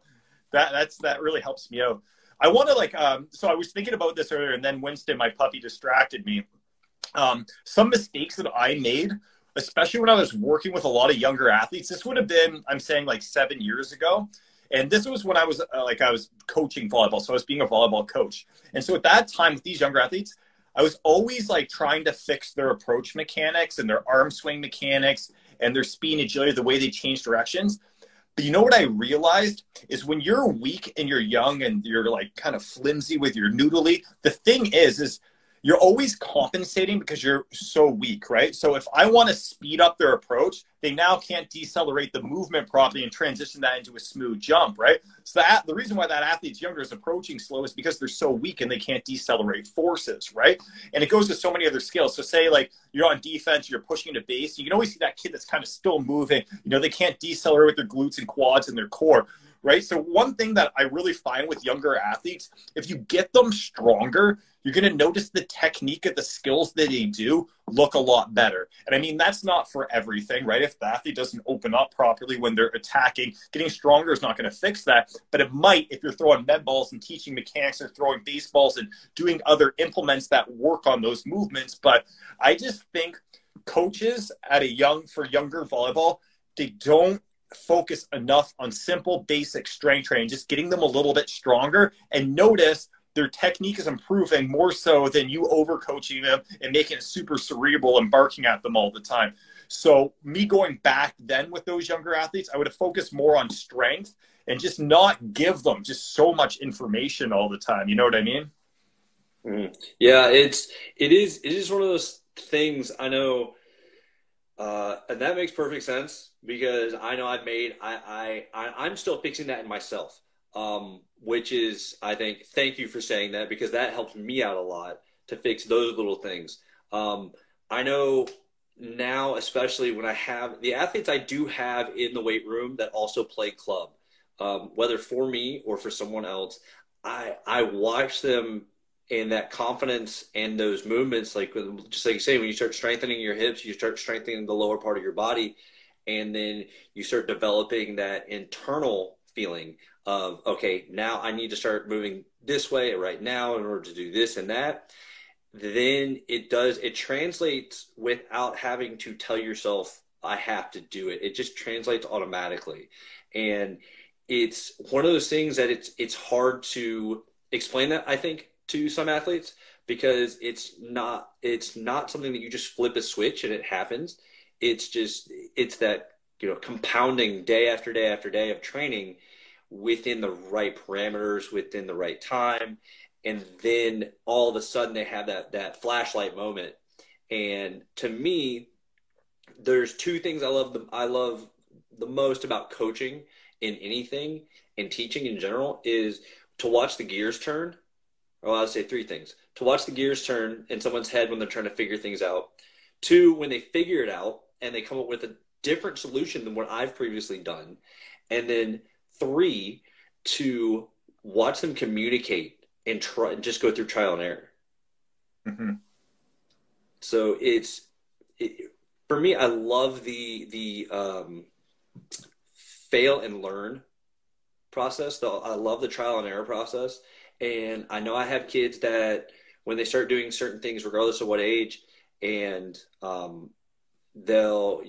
that that's that really helps me out. I want to like, um, so I was thinking about this earlier, and then Winston, my puppy, distracted me. Um, some mistakes that I made, especially when I was working with a lot of younger athletes. This would have been, I'm saying, like seven years ago. And this was when I was uh, like I was coaching volleyball, so I was being a volleyball coach. And so at that time, with these younger athletes, I was always like trying to fix their approach mechanics and their arm swing mechanics and their speed and agility, the way they change directions. But you know what I realized is when you're weak and you're young and you're like kind of flimsy with your noodly, the thing is, is you're always compensating because you're so weak, right? So if I want to speed up their approach, they now can't decelerate the movement properly and transition that into a smooth jump, right? So that the reason why that athlete's younger is approaching slow is because they're so weak and they can't decelerate forces, right? And it goes to so many other skills. So say like you're on defense, you're pushing to base, you can always see that kid that's kind of still moving. You know, they can't decelerate with their glutes and quads and their core right? So one thing that I really find with younger athletes, if you get them stronger, you're going to notice the technique of the skills that they do look a lot better. And I mean, that's not for everything, right? If the athlete doesn't open up properly when they're attacking, getting stronger is not going to fix that. But it might if you're throwing med balls and teaching mechanics or throwing baseballs and doing other implements that work on those movements. But I just think coaches at a young, for younger volleyball, they don't focus enough on simple, basic strength training, just getting them a little bit stronger and notice their technique is improving more so than you overcoaching them and making it super cerebral and barking at them all the time. So me going back then with those younger athletes, I would have focused more on strength and just not give them just so much information all the time. You know what I mean? Mm-hmm. Yeah, it's it is it is one of those things I know, uh, and that makes perfect sense because I know I've made I I, I I'm still fixing that in myself um, which is, I think, thank you for saying that because that helps me out a lot to fix those little things. Um, I know now, especially when I have the athletes I do have in the weight room that also play club, um, whether for me or for someone else, I I watch them in that confidence and those movements, like just like you say, when you start strengthening your hips, you start strengthening the lower part of your body, and then you start developing that internal feeling of okay now i need to start moving this way right now in order to do this and that then it does it translates without having to tell yourself i have to do it. It just translates automatically. And it's one of those things that it's it's hard to explain that i think to some athletes because it's not it's not something that you just flip a switch and it happens it's just it's that you know compounding day after day after day of training within the right parameters, within the right time, and then all of a sudden they have that that flashlight moment. And to me, there's two things I love. The, I love the most about coaching in anything and teaching in general is to watch the gears turn. I'll say three things: to watch the gears turn in someone's head when they're trying to figure things out. Two, when they figure it out and they come up with a different solution than what I've previously done. And then three to watch them communicate and try and just go through trial and error. Mm-hmm. So it's it, for me. I love the the um, fail and learn process. Though I love the trial and error process, and I know I have kids that when they start doing certain things, regardless of what age, and um, they'll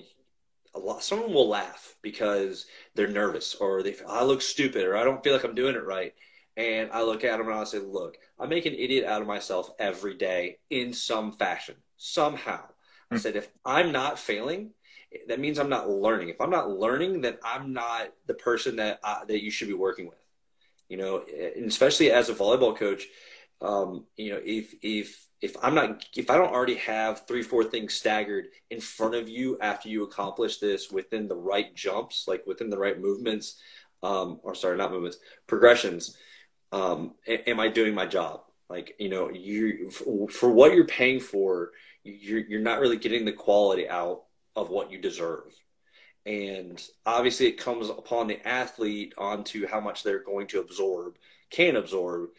a lot someone will laugh because they're nervous or they feel, I look stupid or I don't feel like I'm doing it right. And I look at them and I say, look, I make an idiot out of myself every day in some fashion, somehow. I hmm. said, if I'm not failing, that means I'm not learning. If I'm not learning, then I'm not the person that I, that you should be working with. You know, and especially as a volleyball coach, um, you know, if if if I'm not if I don't already have three four things staggered in front of you after you accomplish this within the right jumps, like within the right movements, um, or sorry, not movements, progressions, um, am I doing my job? Like you know, you for what you're paying for, you're you're not really getting the quality out of what you deserve. And obviously, it comes upon the athlete onto how much they're going to absorb, can absorb,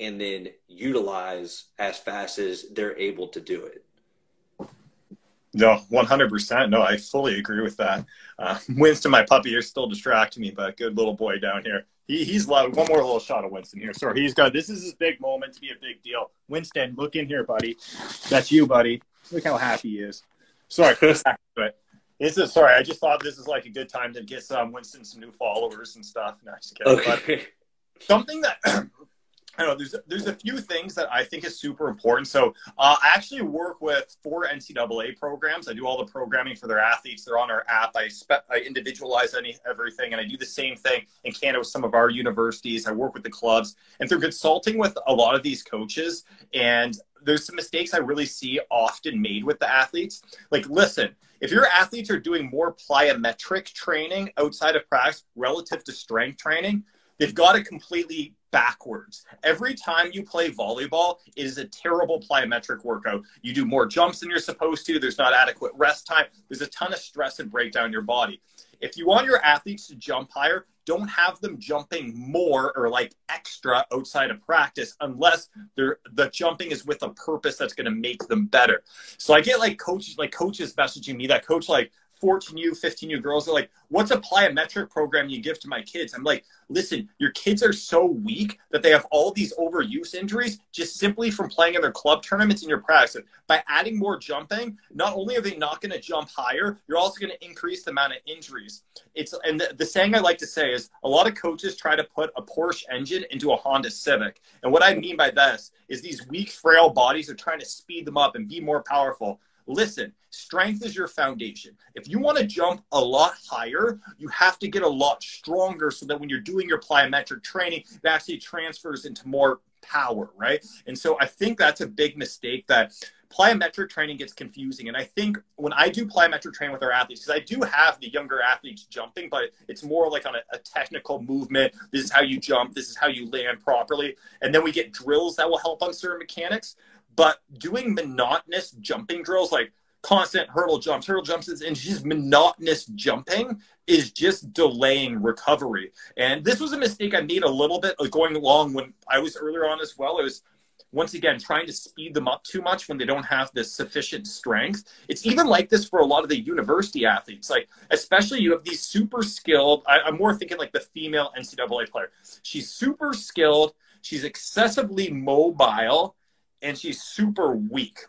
and then utilize as fast as they're able to do it. No, 100%. No, I fully agree with that. Uh, Winston, my puppy, you're still distracting me, but good little boy down here. He, he's loud. One more little shot of Winston here. Sorry, he's got this is his big moment to be a big deal. Winston, look in here, buddy. That's you, buddy. Look how happy he is. Sorry, but this is sorry. I just thought this is like a good time to get some Winston some new followers and stuff. No, just kidding. Okay. But something that I know there's there's a few things that I think is super important. So uh, I actually work with four NCAA programs. I do all the programming for their athletes. They're on our app. I spe- I individualize any everything, and I do the same thing in Canada with some of our universities. I work with the clubs, and through consulting with a lot of these coaches, and there's some mistakes I really see often made with the athletes. Like, listen, if your athletes are doing more plyometric training outside of practice relative to strength training, they've got it completely backwards. Every time you play volleyball, it is a terrible plyometric workout. You do more jumps than you're supposed to. There's not adequate rest time. There's a ton of stress and breakdown in your body. If you want your athletes to jump higher, don't have them jumping more or like extra outside of practice unless they're the jumping is with a purpose that's going to make them better. So I get like coaches like coaches messaging me that coach like 14U, 15U girls are like, what's a plyometric program you give to my kids? I'm like, listen, your kids are so weak that they have all these overuse injuries just simply from playing in their club tournaments in your practice. By adding more jumping, not only are they not going to jump higher, you're also going to increase the amount of injuries. It's and the, the saying I like to say is a lot of coaches try to put a Porsche engine into a Honda Civic. And what I mean by this is these weak, frail bodies are trying to speed them up and be more powerful. Listen, strength is your foundation. If you want to jump a lot higher, you have to get a lot stronger so that when you're doing your plyometric training, it actually transfers into more power, right? And so I think that's a big mistake that plyometric training gets confusing. And I think when I do plyometric training with our athletes, because I do have the younger athletes jumping, but it's more like on a, a, technical movement. This is how you jump. This is how you land properly. And then we get drills that will help on certain mechanics. But doing monotonous jumping drills like constant hurdle jumps, hurdle jumps, and just monotonous jumping is just delaying recovery. And this was a mistake I made a little bit going along when I was earlier on as well. It was once again trying to speed them up too much when they don't have the sufficient strength. It's even like this for a lot of the university athletes. Like especially you have these super skilled. I, I'm more thinking like the female NCAA player. She's super skilled. She's excessively mobile and she's super weak.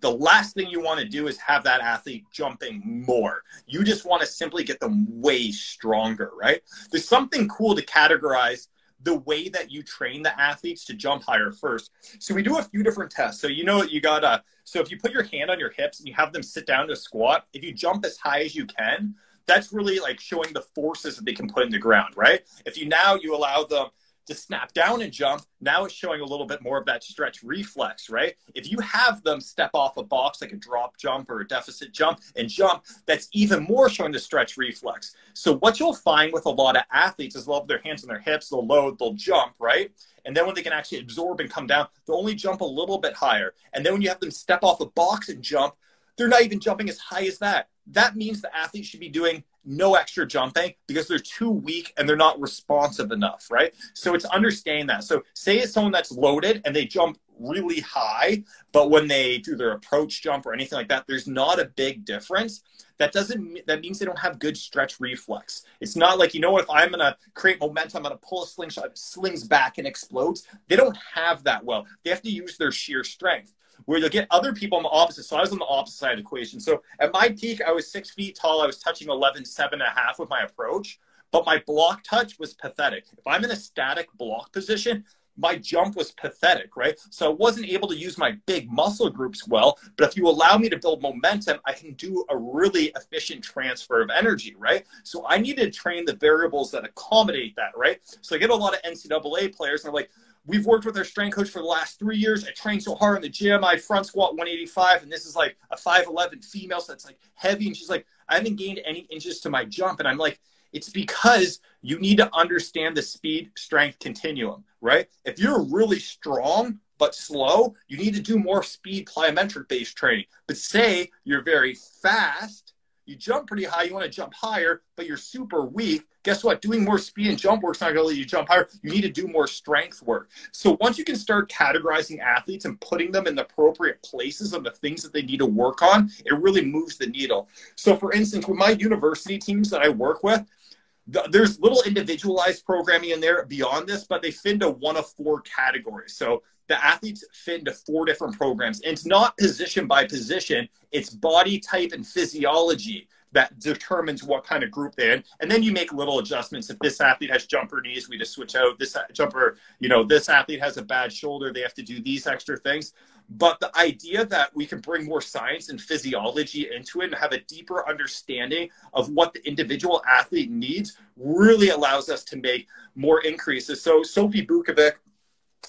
The last thing you want to do is have that athlete jumping more. You just want to simply get them way stronger, right? There's something cool to categorize the way that you train the athletes to jump higher first. So we do a few different tests. So you know you got to so if you put your hand on your hips and you have them sit down to squat, if you jump as high as you can, that's really like showing the forces that they can put in the ground, right? If you now you allow them to snap down and jump, now it's showing a little bit more of that stretch reflex, right? If you have them step off a box like a drop jump or a deficit jump and jump, that's even more showing the stretch reflex. So what you'll find with a lot of athletes is they'll have their hands on their hips, they'll load, they'll jump, right? And then when they can actually absorb and come down, they'll only jump a little bit higher. And then when you have them step off a box and jump, they're not even jumping as high as that. That means the athlete should be doing no extra jumping because they're too weak and they're not responsive enough, right? So it's understanding that. So say it's someone that's loaded and they jump really high, but when they do their approach jump or anything like that, there's not a big difference. That doesn't that means they don't have good stretch reflex. It's not like you know if I'm gonna create momentum, I'm gonna pull a slingshot, slings back and explodes. They don't have that well. They have to use their sheer strength where you'll get other people on the opposite. So I was on the opposite side of the equation. So at my peak, I was six feet tall. I was touching 11, seven and a half with my approach, but my block touch was pathetic. If I'm in a static block position, my jump was pathetic, right? So I wasn't able to use my big muscle groups well. But if you allow me to build momentum, I can do a really efficient transfer of energy, right? So I need to train the variables that accommodate that, right? So I get a lot of NCAA players and they're like, we've worked with our strength coach for the last three years. I trained so hard in the gym. I front squat 185, and this is like a 5'11 female, so that's like heavy. And she's like, I haven't gained any inches to my jump. And I'm like, it's because you need to understand the speed strength continuum, right? If you're really strong but slow, you need to do more speed plyometric based training. But say you're very fast you jump pretty high, you want to jump higher, but you're super weak. Guess what? Doing more speed and jump work's not going to let you jump higher. You need to do more strength work. So once you can start categorizing athletes and putting them in the appropriate places of the things that they need to work on, it really moves the needle. So for instance, with my university teams that I work with, there's little individualized programming in there beyond this, but they fit into one of four categories. So the athletes fit into four different programs. And it's not position by position, it's body type and physiology that determines what kind of group they're in. And then you make little adjustments. If this athlete has jumper knees, we just switch out. This jumper, you know, this athlete has a bad shoulder, they have to do these extra things. But the idea that we can bring more science and physiology into it and have a deeper understanding of what the individual athlete needs really allows us to make more increases. So Sophie Bukovec,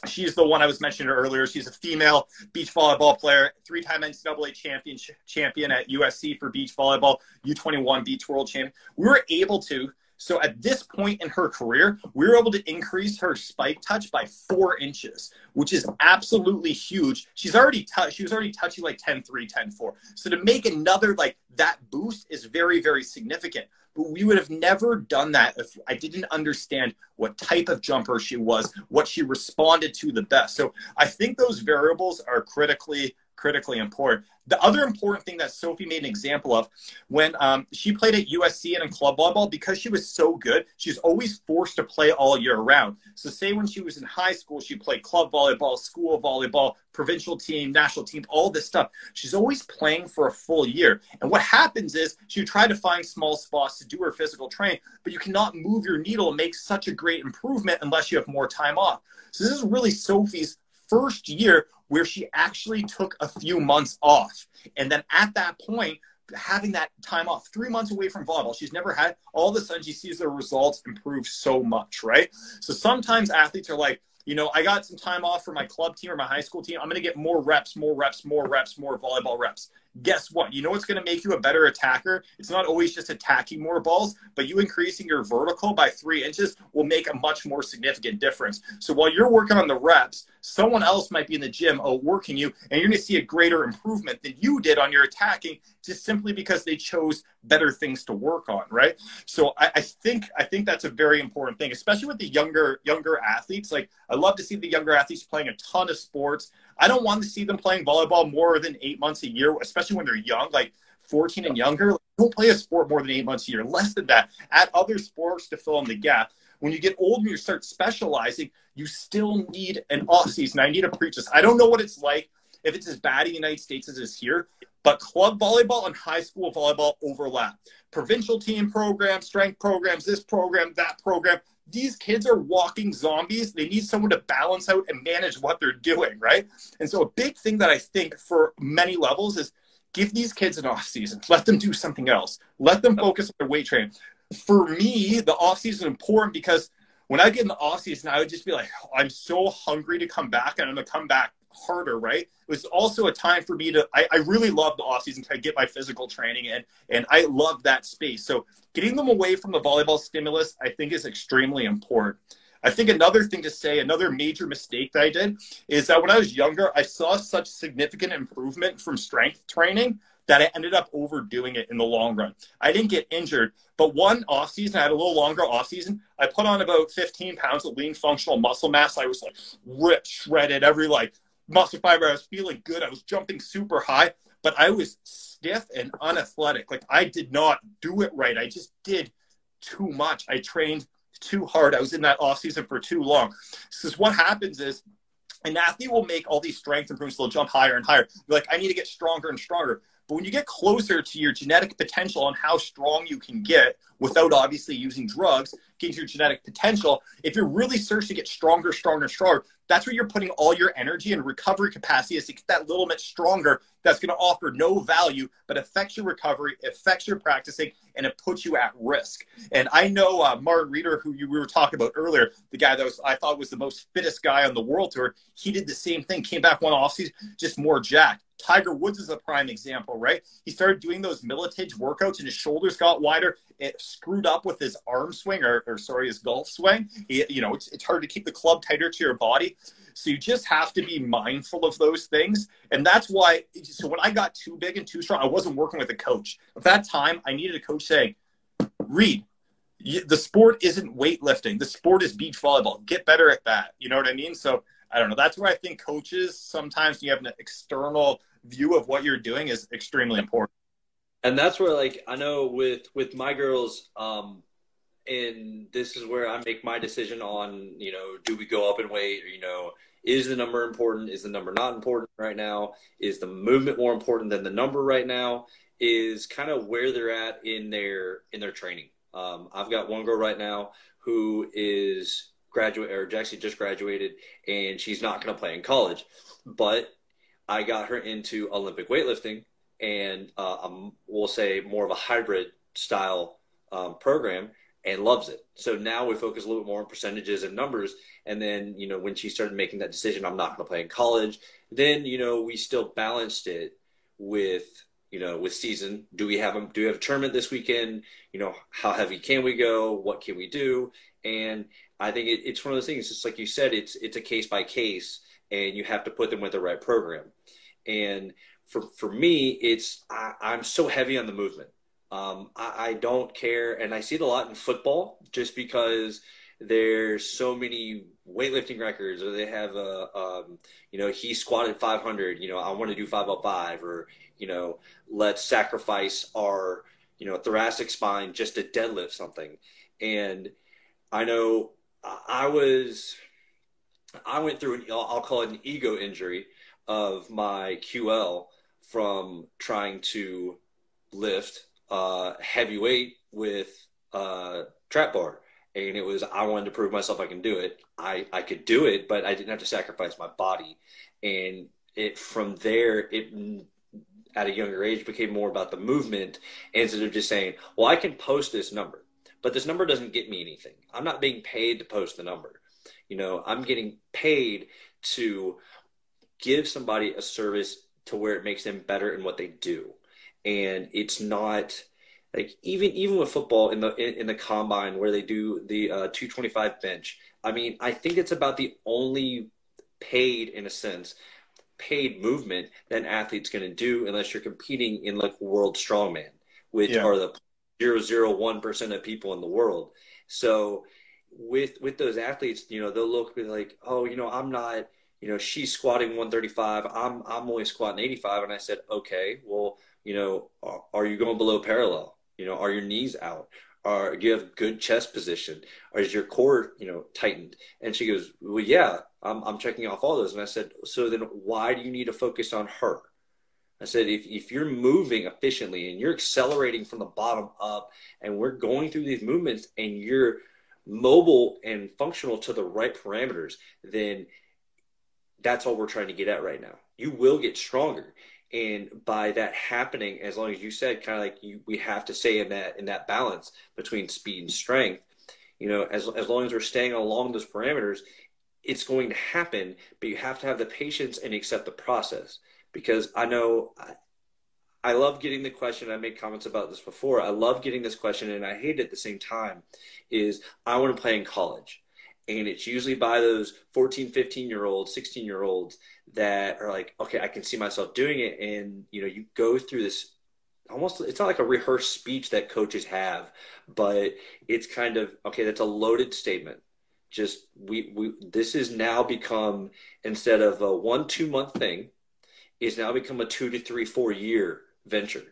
she's the one I was mentioning earlier. She's a female beach volleyball player, three-time NCAA champion champion at USC for beach volleyball, U21 beach world champion. We were able to so at this point in her career, we were able to increase her spike touch by four inches, which is absolutely huge. She's already touched, she was already touching like 10 3, 10 4. So to make another like that boost is very, very significant. But we would have never done that if I didn't understand what type of jumper she was, what she responded to the best. So I think those variables are critically critically important. The other important thing that Sophie made an example of when um, she played at USC and in club volleyball, because she was so good, she was always forced to play all year round. So, say when she was in high school, she played club volleyball, school volleyball, provincial team, national team, all this stuff. She's always playing for a full year. And what happens is she try to find small spots to do her physical training, but you cannot move your needle and make such a great improvement unless you have more time off. So, this is really Sophie's first year where she actually took a few months off. And then at that point, having that time off, three months away from volleyball, she's never had, all of a sudden she sees the results improve so much, right? So sometimes athletes are like, you know, I got some time off for my club team or my high school team. I'm going to get more reps, more reps, more reps, more volleyball reps guess what? You know what's going to make you a better attacker? It's not always just attacking more balls, but you increasing your vertical by three inches will make a much more significant difference. So while you're working on the reps, someone else might be in the gym outworking you, and you're going to see a greater improvement than you did on your attacking, just simply because they chose better things to work on, right? So I, I think I think that's a very important thing, especially with the younger younger athletes. Like I love to see the younger athletes playing a ton of sports. I don't want to see them playing volleyball more than eight months a year, especially when they're young, like 14 and younger. Don't play a sport more than eight months a year. Less than that. Add other sports to fill in the gap. When you get old and you start specializing, you still need an off season. I need to preach this. I don't know what it's like if it's as bad in the United States as it is here, but club volleyball and high school volleyball overlap. Provincial team programs, strength programs, this program, that program these kids are walking zombies. They need someone to balance out and manage what they're doing, right? And so a big thing that I think for many levels is give these kids an off season. Let them do something else. Let them focus on their weight training. For me, the off season is important because when I get in the off season, I would just be like, oh, I'm so hungry to come back and I'm gonna come back harder, right? It was also a time for me to, I, I really love the off season to get my physical training in, and I love that space. So getting them away from the volleyball stimulus, I think is extremely important. I think another thing to say, another major mistake that I did is that when I was younger, I saw such significant improvement from strength training that I ended up overdoing it in the long run. I didn't get injured, but one off season, I had a little longer off season. I put on about 15 pounds of lean functional muscle mass. I was like ripped, shredded, every like muscle fiber. I was feeling good. I was jumping super high, but I was stiff and unathletic. Like I did not do it right. I just did too much. I trained too hard. I was in that off season for too long. So what happens is an athlete will make all these strength improvements. They'll jump higher and higher. They're like, I need to get stronger and stronger. But when you get closer to your genetic potential and how strong you can get without obviously using drugs, getting your genetic potential, if you're really searching to get stronger, stronger, stronger, that's where you're putting all your energy and recovery capacity is to get that little bit stronger. That's going to offer no value, but affects your recovery, affects your practicing, and it puts you at risk. And I know uh, Martin Reader, who you, we were talking about earlier, the guy that was I thought was the most fittest guy on the world tour. He did the same thing, came back one offseason, just more jacked. Tiger Woods is a prime example, right? He started doing those militage workouts and his shoulders got wider. It screwed up with his arm swing or, or sorry, his golf swing. He, you know, it's, it's hard to keep the club tighter to your body. So you just have to be mindful of those things. And that's why, so when I got too big and too strong, I wasn't working with a coach. At that time, I needed a coach saying, Reed, the sport isn't weightlifting. The sport is beach volleyball. Get better at that. You know what I mean? So I don't know. That's where I think coaches sometimes you have an external view of what you're doing is extremely important. And that's where, like, I know with with my girls, um, and this is where I make my decision on, you know, do we go up in weight? Or, you know, is the number important? Is the number not important right now? Is the movement more important than the number right now? Is kind of where they're at in their in their training. Um, I've got one girl right now who is graduate or actually just graduated and she's not going to play in college. But I got her into Olympic weightlifting and uh, um, we'll say more of a hybrid style um, program and loves it. So now we focus a little bit more on percentages and numbers. And then, you know, when she started making that decision, I'm not going to play in college. Then, you know, we still balanced it with, you know, with season. Do we have a, do we have a tournament this weekend? You know, how heavy can we go? What can we do? And I think it, it's one of those things. It's like you said, it's it's a case by case, and you have to put them with the right program. And for for me, it's I, am so heavy on the movement. Um, I, I, don't care, and I see it a lot in football, just because there's so many weightlifting records, or they have a, um, you know, he squatted 500. You know, I want to do 505, or you know, let's sacrifice our, you know, thoracic spine just to deadlift something. And I know I was, I went through an, I'll call it an ego injury of my QL from trying to lift uh, heavy weight with uh, trap bar. And it was, I wanted to prove myself I can do it. I, I could do it, but I didn't have to sacrifice my body. And it from there, it at a younger age became more about the movement instead of just saying, well, I can post this number, but this number doesn't get me anything. I'm not being paid to post the number. You know, I'm getting paid to give somebody a service to where it makes them better in what they do. And it's not like even even with football in the in, in the combine where they do the uh, 225 bench. I mean, I think it's about the only paid in a sense paid movement that an athlete's going to do unless you're competing in like world strongman, which yeah. are the 001% of people in the world. So with with those athletes, you know, they'll look like, oh, you know, I'm not, you know, she's squatting 135. I'm I'm only squatting 85. And I said, okay, well, you know, are, are you going below parallel? You know, are your knees out? Are do you have good chest position? Or is your core, you know, tightened? And she goes, well, yeah, I'm, I'm checking off all those. And I said, so then why do you need to focus on her? I said, if, if you're moving efficiently and you're accelerating from the bottom up and we're going through these movements and you're mobile and functional to the right parameters, then that's all we're trying to get at right now. You will get stronger. And by that happening, as long as you said, kind of like you, we have to stay in that in that balance between speed and strength. You know, as as long as we're staying along those parameters, it's going to happen, but you have to have the patience and accept the process. Because I know I, I love getting the question. I made comments about this before. I love getting this question, and I hate it at the same time. Is I want to play in college, and it's usually by those 14, 15 year olds, 16 year olds that are like, okay, I can see myself doing it, and you know, you go through this almost it's not like a rehearsed speech that coaches have but it's kind of okay that's a loaded statement just we, we this has now become instead of a one two month thing is now become a two to three four year venture.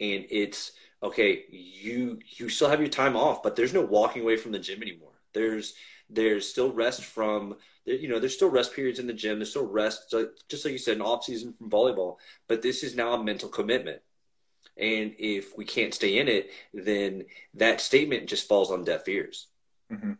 And it's okay you you still have your time off but there's no walking away from the gym anymore. There's there's still rest from you know there's still rest periods in the gym. There's still rest just like you said an off season from volleyball but this is now a mental commitment. And if we can't stay in it then that statement just falls on deaf ears. Mm-hmm.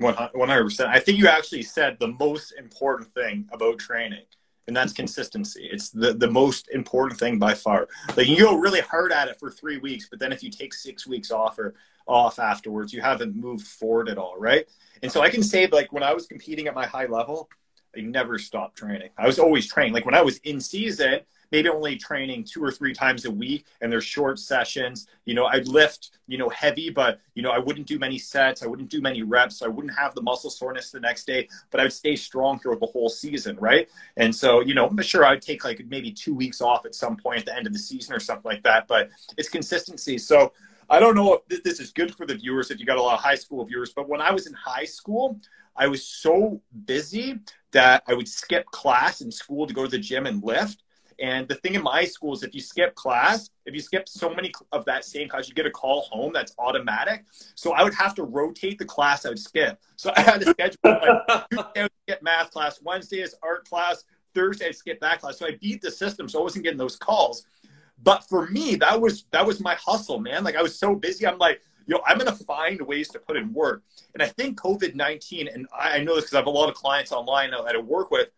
100%. I think you actually said the most important thing about training, and that's consistency. It's the, the most important thing by far. Like you go really hard at it for three weeks, but then if you take six weeks off or off afterwards, you haven't moved forward at all, right? And so I can say, like, when I was competing at my high level, I never stopped training. I was always training. Like when I was in season, maybe only training two or three times a week and they're short sessions. You know, I'd lift, you know, heavy, but, you know, I wouldn't do many sets. I wouldn't do many reps. I wouldn't have the muscle soreness the next day, but I would stay strong throughout the whole season. Right. And so, you know, I'm sure I'd take like maybe two weeks off at some point at the end of the season or something like that, but it's consistency. So, I don't know if this is good for the viewers if you got a lot of high school viewers, but when I was in high school, I was so busy that I would skip class in school to go to the gym and lift. And the thing in my school is if you skip class, if you skip so many of that same class, you get a call home that's automatic. So I would have to rotate the class I would skip. So I had to schedule like I would get math class, Wednesday is art class, Thursday I'd skip that class. So I beat the system, so I wasn't getting those calls. But for me, that was that was my hustle, man. Like I was so busy. I'm like, yo, I'm gonna find ways to put in work. And I think COVID 19, and I know this because I have a lot of clients online that I work with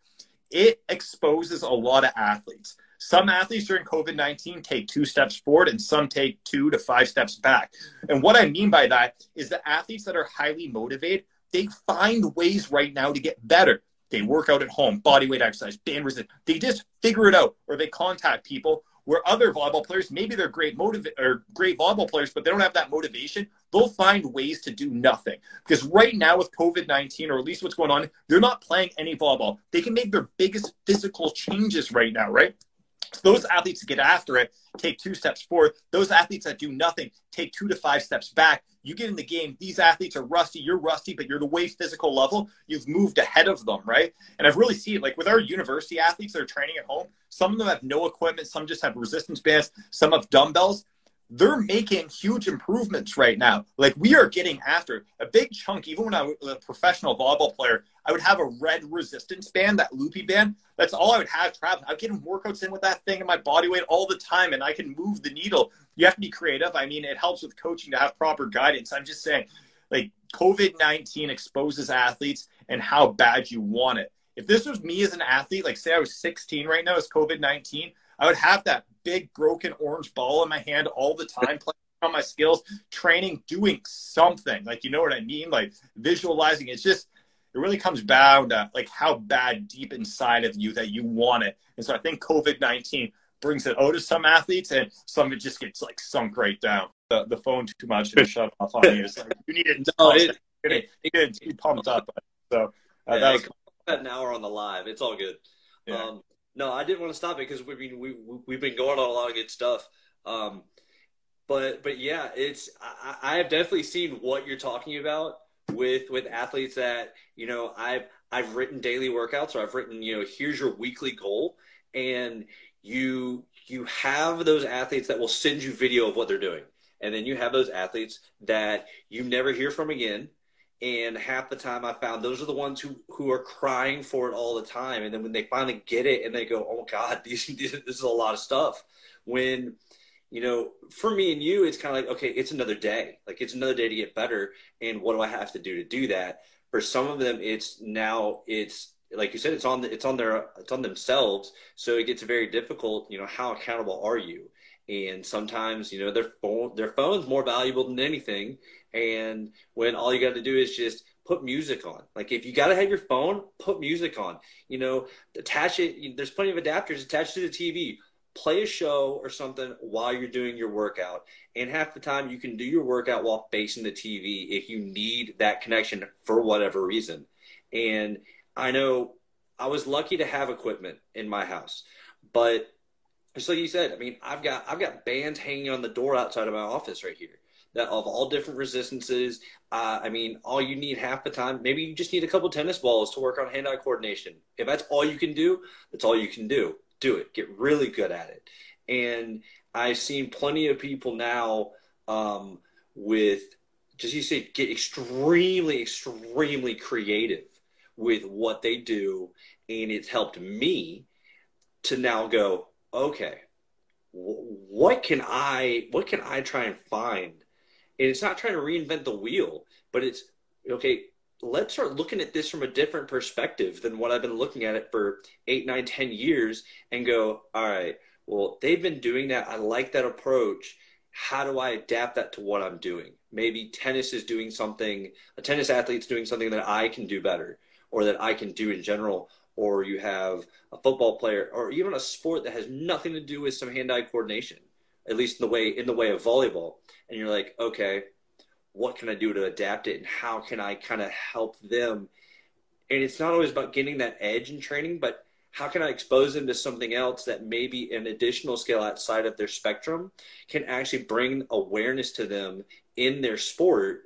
it exposes a lot of athletes. Some athletes during COVID 19 take two steps forward and some take two to five steps back. And what I mean by that is the athletes that are highly motivated, they find ways right now to get better. They work out at home, body weight exercise, band resist. They just figure it out or they contact people where other volleyball players, maybe they're great motiv- or great volleyball players, but they don't have that motivation. They'll find ways to do nothing because right now with COVID nineteen, or at least what's going on, they're not playing any volleyball. They can make their biggest physical changes right now, right? So those athletes that get after it take two steps forward. Those athletes that do nothing take two to five steps back. You get in the game, these athletes are rusty, you're rusty, but you're the way physical level, you've moved ahead of them, right? And I've really seen it like with our university athletes that are training at home, some of them have no equipment, some just have resistance bands, some have dumbbells they're making huge improvements right now. Like we are getting after a big chunk. Even when I was a professional volleyball player, I would have a red resistance band, that loopy band. That's all I would have traveling. I'm getting workouts in with that thing in my body weight all the time, and I can move the needle. You have to be creative. I mean, it helps with coaching to have proper guidance. I'm just saying, like COVID 19 exposes athletes and how bad you want it. If this was me as an athlete, like say I was 16 right now, as COVID 19, I would have that big broken orange ball in my hand all the time, playing on my skills, training, doing something. Like you know what I mean? Like visualizing. It's just it really comes down to like how bad deep inside of you that you want it. And so I think COVID nineteen brings it out to some athletes, and some of it just gets like sunk right down. The, the phone too much and shut off on you. It's like, you need it. No, it, it, it, it, pumped up. So uh, yeah, that was an hour on the live. It's all good. Yeah. Um, no, I didn't want to stop it because we mean we we've been going on a lot of good stuff. Um, but but yeah, it's I, I have definitely seen what you're talking about with with athletes that you know I've I've written daily workouts or I've written you know here's your weekly goal. And you you have those athletes that will send you video of what they're doing. And then you have those athletes that you never hear from again and half the time I found those are the ones who who are crying for it all the time, and then when they finally get it and they go, "Oh God, these, these this is a lot of stuff." When you know, for me and you, it's kind of like, okay, it's another day. Like it's another day to get better, and what do I have to do to do that? For some of them, it's now it's like you said, it's on it's on their it's on themselves. So it gets very difficult. You know, how accountable are you? And sometimes, you know, their phone their phone's more valuable than anything and when all you got to do is just put music on. Like if you got to have your phone, put music on. You know, attach it. There's plenty of adapters attached to the TV. Play a show or something while you're doing your workout. And half the time you can do your workout while facing the TV if you need that connection for whatever reason. And I know I was lucky to have equipment in my house, but just like you said, I mean, I've got I've got bands hanging on the door outside of my office right here that of all different resistances. Uh, I mean, all you need half the time, maybe you just need a couple tennis balls to work on hand-eye coordination. If that's all you can do, that's all you can do. Do it. Get really good at it. And I've seen plenty of people now um, with just you say get extremely, extremely creative with what they do, and it's helped me to now go, okay, what can I what can I try and find and it's not trying to reinvent the wheel, but it's okay. Let's start looking at this from a different perspective than what I've been looking at it for eight, nine, ten years, and go, all right. Well, they've been doing that. I like that approach. How do I adapt that to what I'm doing? Maybe tennis is doing something. A tennis athlete's doing something that I can do better, or that I can do in general or you have a football player or even a sport that has nothing to do with some hand-eye coordination at least in the way in the way of volleyball and you're like okay what can i do to adapt it and how can i kind of help them? And it's not always about getting that edge in training but how can i expose them to something else that maybe an additional skill outside of their spectrum can actually bring awareness to them in their sport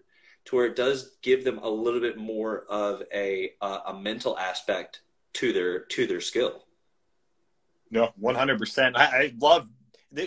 to where it does give them a little bit more of a uh, a mental aspect to their to their skill no 100% I, I love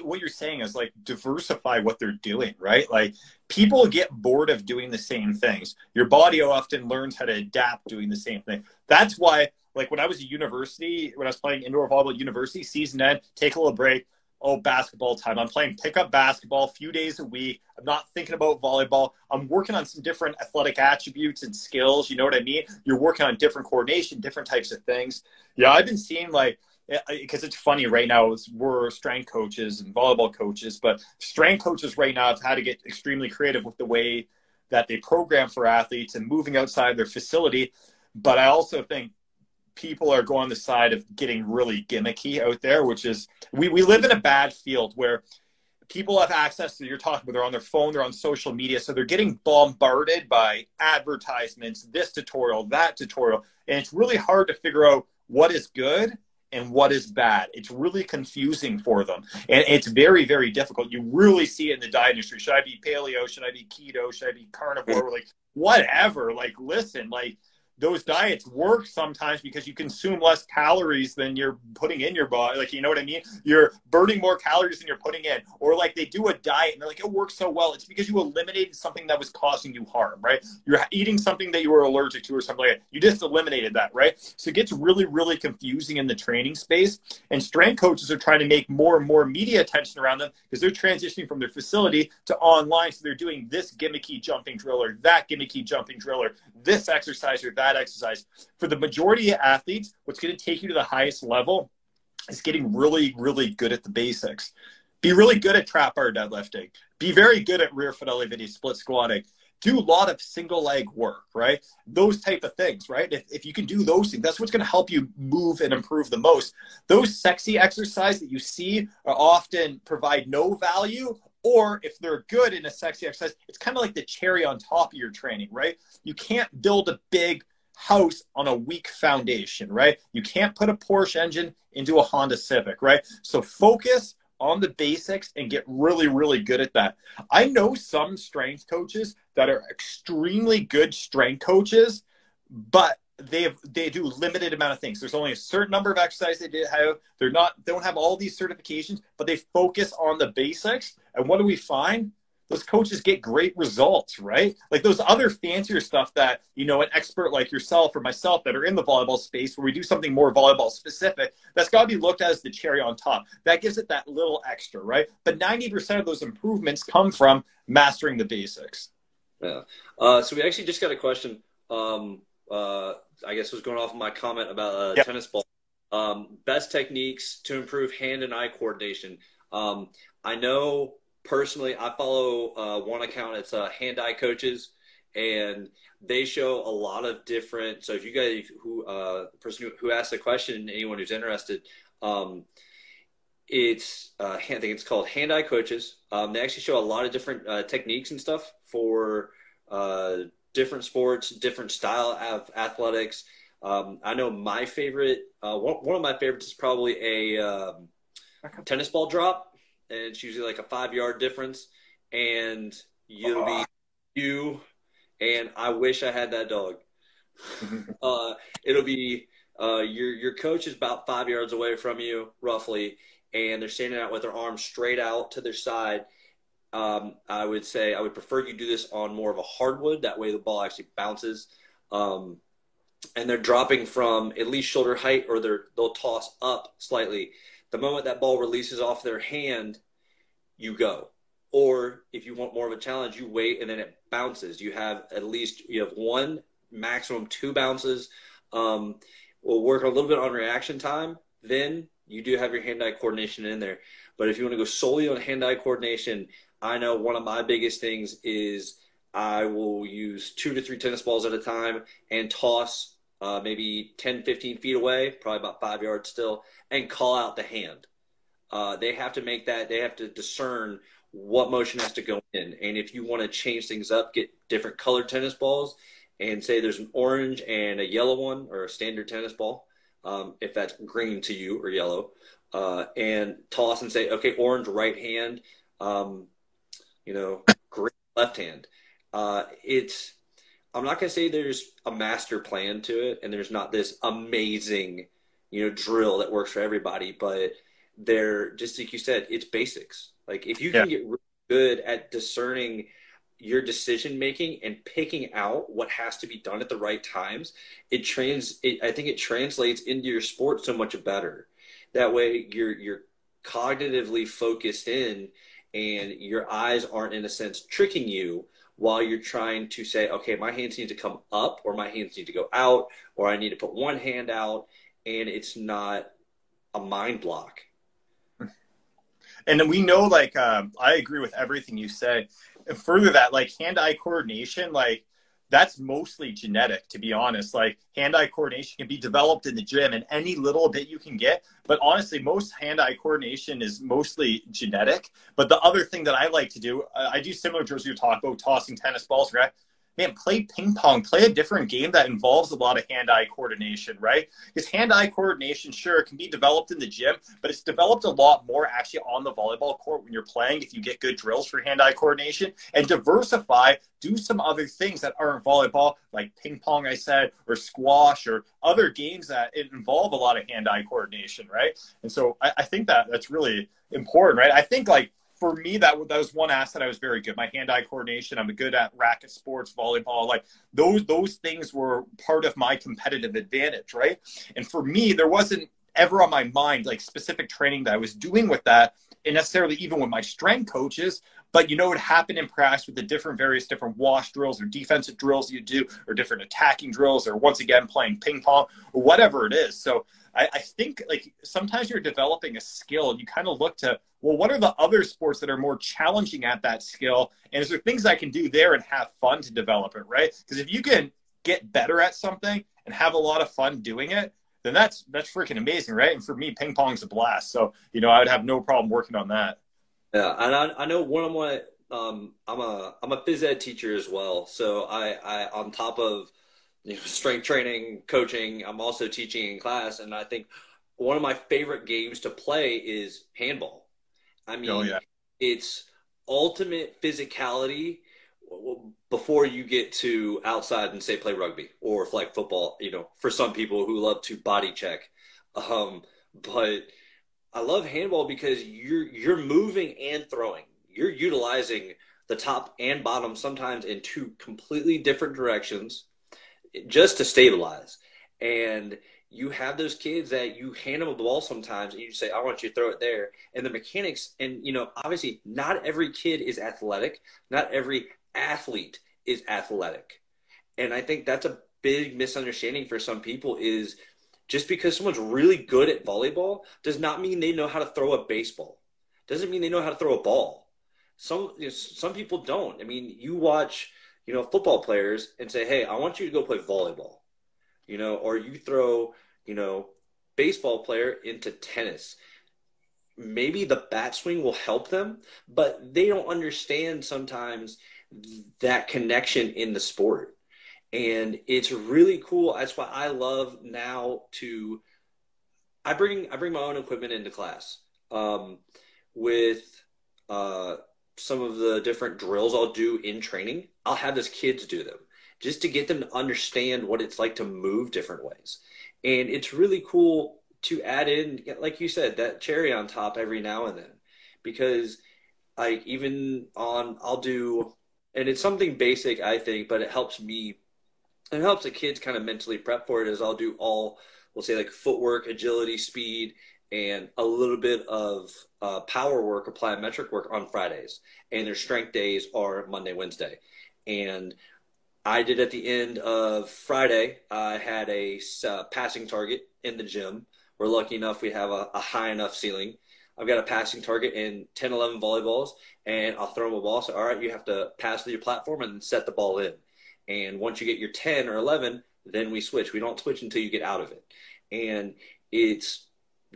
what you're saying is like diversify what they're doing, right? Like people get bored of doing the same things. Your body often learns how to adapt doing the same thing. That's why, like when I was at university, when I was playing indoor volleyball at university, season end, take a little break. Oh, basketball time. I'm playing pickup basketball a few days a week. I'm not thinking about volleyball. I'm working on some different athletic attributes and skills. You know what I mean? You're working on different coordination, different types of things. Yeah, I've been seeing like eh, eh, because it's funny right now we're strength coaches and volleyball coaches but strength coaches right now have had to get extremely creative with the way that they program for athletes and moving outside their facility but i also think people are going the side of getting really gimmicky out there which is we, we live in a bad field where people have access to you're talking about they're on their phone they're on social media so they're getting bombarded by advertisements this tutorial that tutorial and it's really hard to figure out what is good and what is bad. It's really confusing for them. And it's very, very difficult. You really see it in the diet industry. Should I be paleo? Should I be keto? Should I be carnivore? Like, whatever. Like, listen, like, those diets work sometimes because you consume less calories than you're putting in your body. Like, you know what I mean? You're burning more calories than you're putting in. Or like they do a diet and they're like, it works so well. It's because you eliminated something that was causing you harm, right? You're eating something that you were allergic to or something like that. You just eliminated that, right? So it gets really, really confusing in the training space. And strength coaches are trying to make more and more media attention around them because they're transitioning from their facility to online. So they're doing this gimmicky jumping drill or that gimmicky jumping drill or this exercise or that that exercise. For the majority of athletes, what's going to take you to the highest level is getting really, really good at the basics. Be really good at trap bar deadlifting. Be very good at rear foot elevated split squatting. Do a lot of single leg work, right? Those type of things, right? If, if you can do those things, that's what's going to help you move and improve the most. Those sexy exercises that you see are often provide no value or if they're good in a sexy exercise, it's kind of like the cherry on top of your training, right? You can't build a big house on a weak foundation, right? You can't put a Porsche engine into a Honda Civic, right? So focus on the basics and get really, really good at that. I know some strength coaches that are extremely good strength coaches, but they have they do limited amount of things. There's only a certain number of exercises they do have. They're not they don't have all these certifications, but they focus on the basics. And what do we find? Those coaches get great results, right? Like those other fancier stuff that, you know, an expert like yourself or myself that are in the volleyball space where we do something more volleyball specific, that's got to be looked at as the cherry on top. That gives it that little extra, right? But 90% of those improvements come from mastering the basics. Yeah. Uh, so we actually just got a question. Um, uh, I guess was going off of my comment about uh, yep. tennis ball. Um, best techniques to improve hand and eye coordination. Um, I know personally, I follow uh, one account. It's uh, Hand Eye Coaches, and they show a lot of different. So if you guys who uh, person who, who asked the question, anyone who's interested, um, it's uh, I think it's called Hand Eye Coaches. Um, they actually show a lot of different uh, techniques and stuff for uh, different sports, different style of athletics. Um, I know my favorite, uh, one, one of my favorites is probably a um, tennis ball drop and it's usually like a five yard difference, and you'll be you, and I wish I had that dog. uh, it'll be uh, your your coach is about five yards away from you, roughly, and they're standing out with their arms straight out to their side. Um, I would say I would prefer you do this on more of a hardwood. That way, the ball actually bounces. Um, and they're dropping from at least shoulder height, or they're they'll toss up slightly the moment that ball releases off their hand, you go. Or if you want more of a challenge, you wait and then it bounces. You have at least you have one, maximum two bounces. Um, we'll work a little bit on reaction time. Then you do have your hand-eye coordination in there. But if you want to go solely on hand-eye coordination, I know one of my biggest things is I will use two to three tennis balls at a time and toss uh, maybe 10, 15 feet away, probably about five yards still, and call out the hand. Uh, they have to make that, they have to discern what motion has to go in. And if you want to change things up, get different colored tennis balls and say there's an orange and a yellow one or a standard tennis ball, um, if that's green to you or yellow, uh, and toss and say, okay, orange right hand, um, you know, green left hand. Uh, it's I'm not going to say there's a master plan to it and there's not this amazing, you know, drill that works for everybody, but they're just like you said, it's basics. Like if you can yeah. get really good at discerning your decision making and picking out what has to be done at the right times, it trans it, I think it translates into your sport so much better. That way you're you're cognitively focused in and your eyes aren't in a sense tricking you while you're trying to say, okay, my hands need to come up or my hands need to go out or I need to put one hand out and it's not a mind block. And we know, like, um, I agree with everything you say. And further that, like, hand-eye coordination, like, that's mostly genetic, to be honest. Like hand-eye coordination can be developed in the gym and any little bit you can get. But honestly, most hand-eye coordination is mostly genetic. But the other thing that I like to do, uh, I do similar what you talk about tossing tennis balls, right? Man, play ping pong, play a different game that involves a lot of hand eye coordination, right? Because hand eye coordination, sure, can be developed in the gym, but it's developed a lot more actually on the volleyball court when you're playing if you get good drills for hand eye coordination and diversify, do some other things that aren't volleyball, like ping pong, I said, or squash, or other games that involve a lot of hand eye coordination, right? And so I, I think that that's really important, right? I think like for me, that that was one asset I was very good. My hand-eye coordination. I'm good at racket sports, volleyball. Like those those things were part of my competitive advantage, right? And for me, there wasn't ever on my mind like specific training that I was doing with that, and necessarily even with my strength coaches. But you know, what happened in practice with the different various different wash drills or defensive drills you do, or different attacking drills, or once again playing ping pong or whatever it is. So I, I think like sometimes you're developing a skill and you kind of look to well, what are the other sports that are more challenging at that skill? And is there things I can do there and have fun to develop it, right? Because if you can get better at something and have a lot of fun doing it, then that's that's freaking amazing, right? And for me, ping pong's a blast. So you know, I would have no problem working on that. Yeah, and I, I know one of my um, I'm a I'm a phys ed teacher as well. So I, I on top of you know, strength training, coaching, I'm also teaching in class, and I think one of my favorite games to play is handball I mean, oh, yeah. it's ultimate physicality before you get to outside and say play rugby or flag football. You know, for some people who love to body check, um, but I love handball because you're you're moving and throwing. You're utilizing the top and bottom sometimes in two completely different directions just to stabilize. And you have those kids that you hand them a ball sometimes and you say, I want you to throw it there. And the mechanics, and you know, obviously not every kid is athletic. Not every athlete is athletic. And I think that's a big misunderstanding for some people is just because someone's really good at volleyball does not mean they know how to throw a baseball. Doesn't mean they know how to throw a ball. Some you know, some people don't. I mean, you watch, you know, football players and say, "Hey, I want you to go play volleyball." You know, or you throw you know, baseball player into tennis. Maybe the bat swing will help them, but they don't understand sometimes that connection in the sport. And it's really cool. That's why I love now to I bring I bring my own equipment into class. Um, with uh, some of the different drills I'll do in training, I'll have those kids do them just to get them to understand what it's like to move different ways and it's really cool to add in like you said that cherry on top every now and then because like even on i'll do and it's something basic i think but it helps me it helps the kids kind of mentally prep for it as i'll do all we'll say like footwork agility speed and a little bit of uh, power work plyometric work on fridays and their strength days are monday wednesday and I did at the end of Friday. I had a uh, passing target in the gym. We're lucky enough we have a, a, high enough ceiling. I've got a passing target in 10, 11 volleyballs, and I'll throw them a ball. So, all right, you have to pass through your platform and set the ball in. And once you get your 10 or 11, then we switch. We don't switch until you get out of it. And it's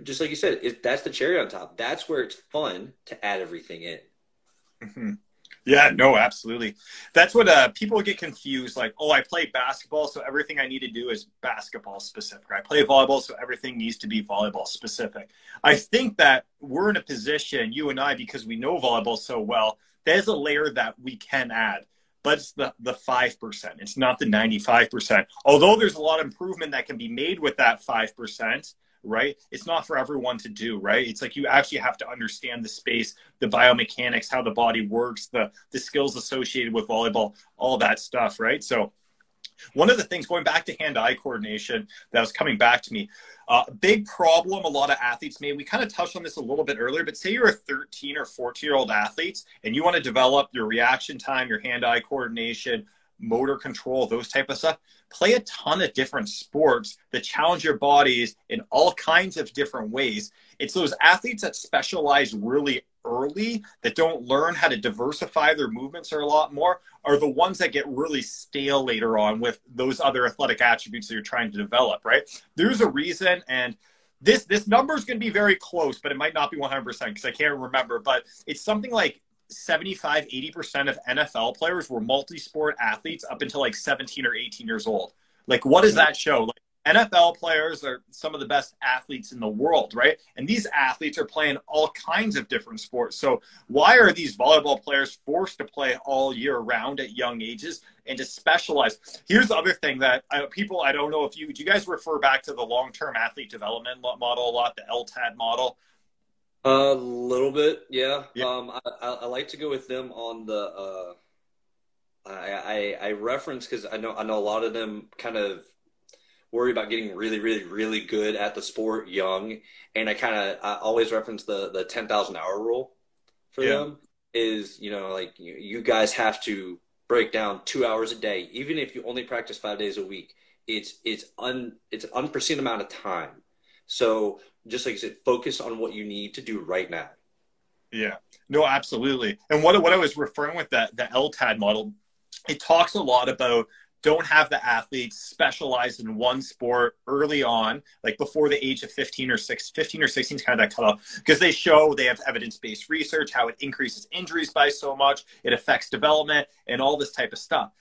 just like you said, it, that's the cherry on top. That's where it's fun to add everything in. Mm-hmm. Yeah, no, absolutely. That's what uh, people get confused. Like, oh, I play basketball, so everything I need to do is basketball specific. I play volleyball, so everything needs to be volleyball specific. I think that we're in a position, you and I, because we know volleyball so well, there's a layer that we can add, but it's the, the 5%. It's not the 95%. Although there's a lot of improvement that can be made with that 5%, right? It's not for everyone to do, right? It's like you actually have to understand the space, the biomechanics, how the body works, the the skills associated with volleyball, all that stuff, right? So one of the things going back to hand-eye coordination that was coming back to me, a uh, big problem a lot of athletes made. We kind of touched on this a little bit earlier, but say you're a 13 or 14 year old athlete and you want to develop your reaction time, your hand-eye coordination, motor control, those type of stuff. Play a ton of different sports that challenge your bodies in all kinds of different ways. It's those athletes that specialize really early that don't learn how to diversify their movements or a lot more are the ones that get really stale later on with those other athletic attributes that you're trying to develop, right? There's a reason and this this number is going to be very close, but it might not be 100% because I can't remember. But it's something like 75, 80% of NFL players were multi sport athletes up until like 17 or 18 years old. Like, what does that show? Like, NFL players are some of the best athletes in the world, right? And these athletes are playing all kinds of different sports. So, why are these volleyball players forced to play all year round at young ages and to specialize? Here's the other thing that I, people, I don't know if you, do you guys refer back to the long term athlete development model a lot, the LTAD model? A little bit, yeah. yeah. Um, I, I, like to go with them on the. Uh, I, I, I reference because I know I know a lot of them kind of worry about getting really, really, really good at the sport young. And I kind of I always reference the the ten thousand hour rule for yeah. them is you know like you, you guys have to break down two hours a day, even if you only practice five days a week. It's it's un it's an unforeseen amount of time. So just like I said, focus on what you need to do right now. Yeah, no, absolutely. And what what I was referring with that the LTAD model, it talks a lot about don't have the athletes specialize in one sport early on, like before the age of 15 or 6, 15 or 16 is kind of that cutoff because they show they have evidence-based research, how it increases injuries by so much, it affects development and all this type of stuff.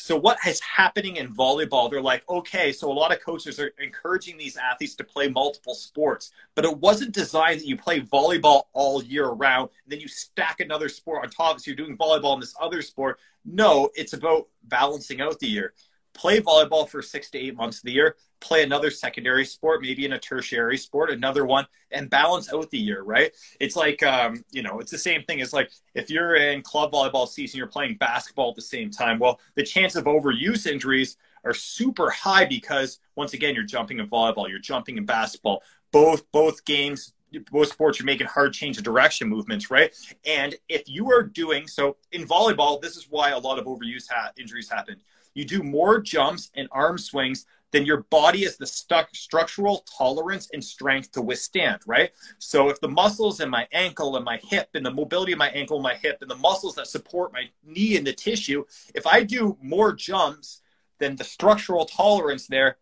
So what is happening in volleyball? They're like, okay, so a lot of coaches are encouraging these athletes to play multiple sports, but it wasn't designed that you play volleyball all year round, and then you stack another sport on top. So you're doing volleyball in this other sport. No, it's about balancing out the year play volleyball for six to eight months of the year, play another secondary sport, maybe in a tertiary sport, another one, and balance out the year, right? It's like, um, you know, it's the same thing. It's like if you're in club volleyball season, you're playing basketball at the same time. Well, the chance of overuse injuries are super high because once again, you're jumping in volleyball, you're jumping in basketball. Both both games both sports you're making hard change of direction movements right and if you are doing so in volleyball this is why a lot of overuse ha- injuries happen you do more jumps and arm swings than your body has the stu- structural tolerance and strength to withstand, right? So if the muscles in my ankle and my hip and the mobility of my ankle and my hip and the muscles that support my knee and the tissue, if I do more jumps than the structural tolerance there,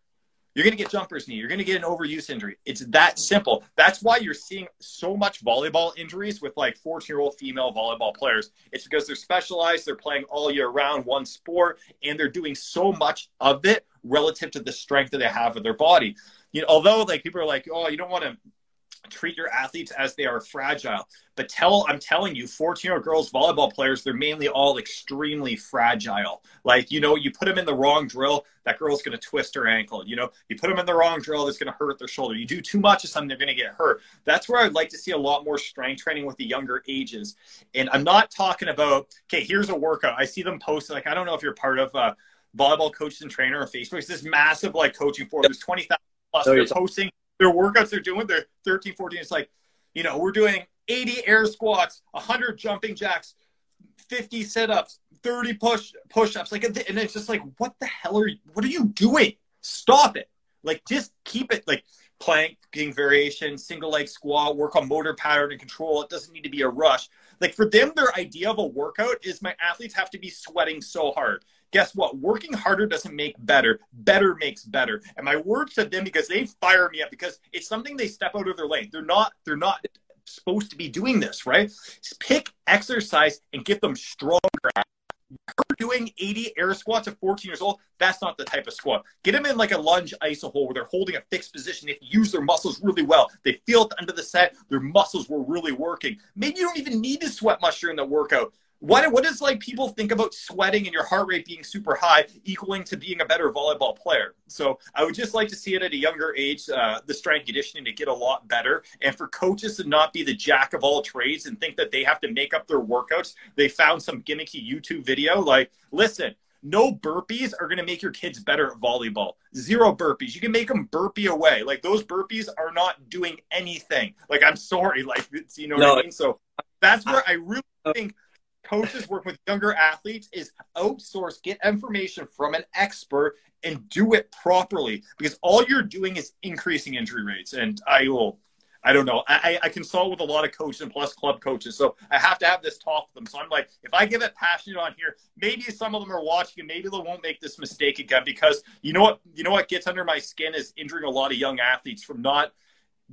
you're going to get jumper's knee. You're going to get an overuse injury. It's that simple. That's why you're seeing so much volleyball injuries with like 14 year old female volleyball players. It's because they're specialized, they're playing all year round one sport, and they're doing so much of it relative to the strength that they have of their body. You know, although like people are like, oh, you don't want to treat your athletes as they are fragile. But tell I'm telling you, 14 year old girls volleyball players, they're mainly all extremely fragile. Like, you know, you put them in the wrong drill, that girl's gonna twist her ankle. You know, you put them in the wrong drill, it's gonna hurt their shoulder. You do too much of something, they're gonna get hurt. That's where I'd like to see a lot more strength training with the younger ages. And I'm not talking about, okay, here's a workout. I see them post like I don't know if you're part of uh volleyball coaches and trainer on Facebook. It's this massive like coaching forum. There's 20,000 plus. Oh, they're posting their workouts they're doing, they're 13, 14. It's like, you know, we're doing 80 air squats, 100 jumping jacks, 50 sit-ups, 30 push push-ups. Like, and it's just like, what the hell are you, what are you doing? Stop it. Like, just keep it like planking variation, single leg squat, work on motor pattern and control. It doesn't need to be a rush. Like for them, their idea of a workout is my athletes have to be sweating so hard guess what? Working harder doesn't make better. Better makes better. And my words to them because they fire me up because it's something they step out of their lane. They're not. They're not supposed to be doing this, right? Pick exercise and get them stronger. Her doing 80 air squats at 14 years old, that's not the type of squat. Get them in like a lunge iso hole where they're holding a fixed position. They use their muscles really well. They feel end of the set, their muscles were really working. Maybe you don't even need to sweat much during the workout what what does like people think about sweating and your heart rate being super high equaling to being a better volleyball player so i would just like to see it at a younger age uh, the strength conditioning to get a lot better and for coaches to not be the jack of all trades and think that they have to make up their workouts they found some gimmicky youtube video like listen no burpees are going to make your kids better at volleyball. Zero burpees. You can make them burpee away. Like those burpees are not doing anything. Like I'm sorry, like you know no. what I mean. So that's where I really think coaches work with younger athletes is outsource, get information from an expert and do it properly because all you're doing is increasing injury rates. And I will, I don't know, I, I consult with a lot of coaches and plus club coaches. So I have to have this talk with them. So I'm like, if I give it passionate on here, maybe some of them are watching and maybe they won't make this mistake again because you know what, you know what gets under my skin is injuring a lot of young athletes from not –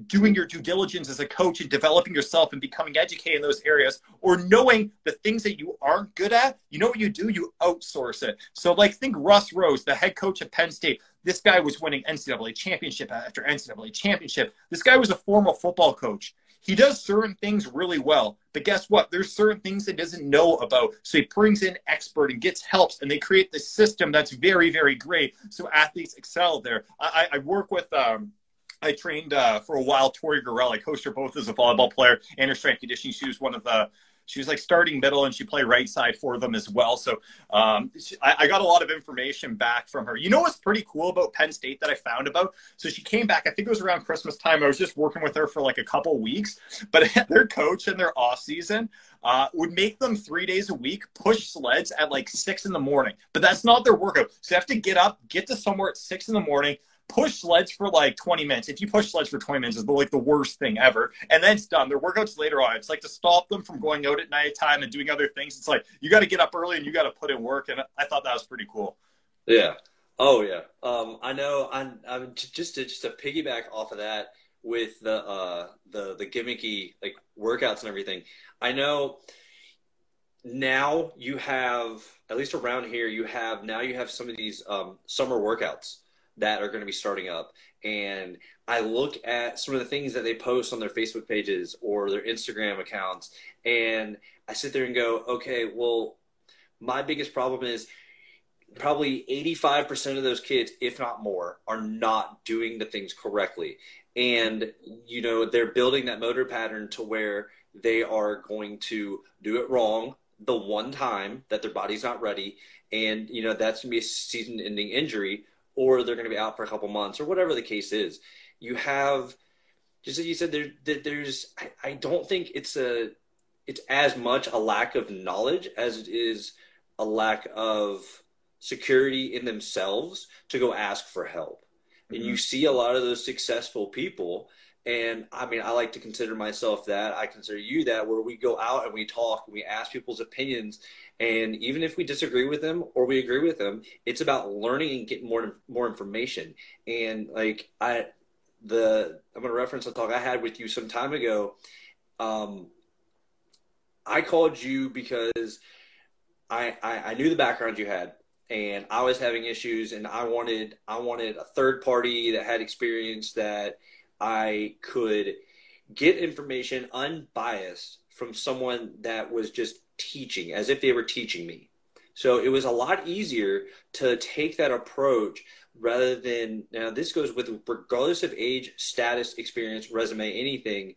doing your due diligence as a coach and developing yourself and becoming educated in those areas or knowing the things that you aren't good at you know what you do? You outsource it. So like think russ rose the head coach at penn state. This guy was winning ncaa championship after ncaa championship. This guy was a former football coach. He does certain things really well but guess what? There's certain things that doesn't know about. So he brings in expert and gets helps and they create this system that's very very great. So athletes excel there. I, I work with um, I trained uh, for a while Tori Gorrell. I coached her both as a volleyball player and her strength conditioning. She was one of the she was like starting middle and she played right side for them as well. So um, she, I, I, got a lot of information back from her. You know what's pretty cool about Penn State that I found about? So she came back, I think it was around Christmas time. I was just working with her for like a couple weeks, but their coach in their off season uh, would make them three days a week push sleds at like six in the morning. But that's not their workout. So they have to get up, get to somewhere at six in the morning, push sleds for like 20 minutes. If you push sleds for 20 minutes, it's like the worst thing ever. And then it's done. Their workouts later on, it's like to stop them from going out at nighttime and doing other things. It's like you got to get up early and you got to put in work. And I thought that was pretty cool. Yeah. Oh yeah. Um, I know. I'm, I'm just to, just to piggyback off of that with the uh, the the gimmicky like workouts and everything. I know now you have at least around here you have now you have some of these um, summer workouts that are going to be starting up and I look at some of the things that they post on their Facebook pages or their Instagram accounts and I sit there and go, okay, well, my biggest problem is probably 85% of those kids, if not more, are not doing the things correctly. And, you know, they're building that motor pattern to where they are going to do it wrong the one time that their body's not ready. And, you know, that's going to be a season ending injury or they're going to be out for a couple months or whatever the case is. You have, just like you said, there, there's, I, I don't think it's a, it's as much a lack of knowledge as it is a lack of security in themselves to go ask for help. Mm-hmm. And you mm-hmm. see a lot of those successful people. And I mean, I like to consider myself that. I consider you that, where we go out and we talk and we ask people's opinions and even if we disagree with them or we agree with them, it's about learning and getting more more information. And like I, the I'm gonna reference a talk I had with you some time ago. Um, I called you because I, I, I knew the background you had, and I was having issues, and I wanted I wanted a third party that had experience that I could get information unbiased from someone that was just teaching, as if they were teaching me. So it was a lot easier to take that approach rather than now this goes with regardless of age, status, experience, resume, anything,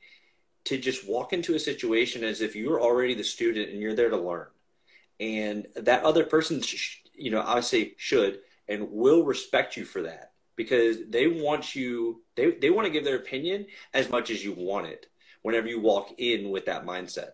to just walk into a situation as if you're already the student and you're there to learn. And that other person, you know, I say should and will respect you for that because they want you, they, they want to give their opinion as much as you want it whenever you walk in with that mindset.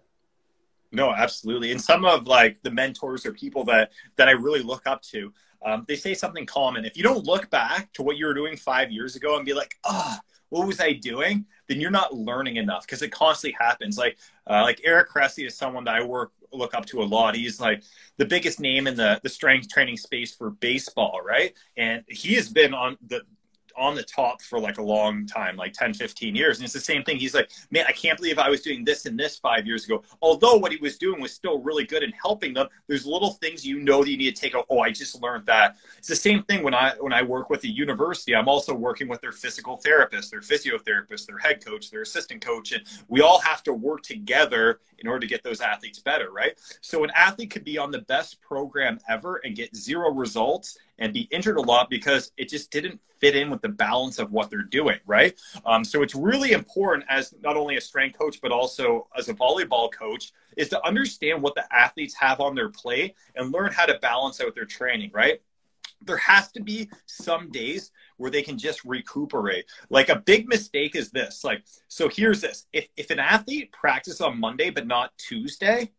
No, absolutely. And some of like the mentors or people that that I really look up to, um, they say something common. If you don't look back to what you were doing five years ago and be like, ah, oh, what was I doing? Then you're not learning enough because it constantly happens. Like uh, like Eric Cressey is someone that I work look up to a lot. He's like the biggest name in the the strength training space for baseball, right? And he has been on the on the top for like a long time, like 10, 15 years. And it's the same thing. He's like, man, I can't believe I was doing this and this five years ago. Although what he was doing was still really good in helping them, there's little things you know that you need to take. Oh, I just learned that. It's the same thing when I when I work with a university. I'm also working with their physical therapist, their physiotherapist, their head coach, their assistant coach. And we all have to work together in order to get those athletes better, right? So an athlete could be on the best program ever and get zero results and be injured a lot because it just didn't fit in with the balance of what they're doing, right? Um, so it's really important as not only a strength coach, but also as a volleyball coach, is to understand what the athletes have on their plate and learn how to balance out their training, right? There has to be some days where they can just recuperate. Like a big mistake is this. Like, so here's this. If if an athlete practices on Monday but not Tuesday,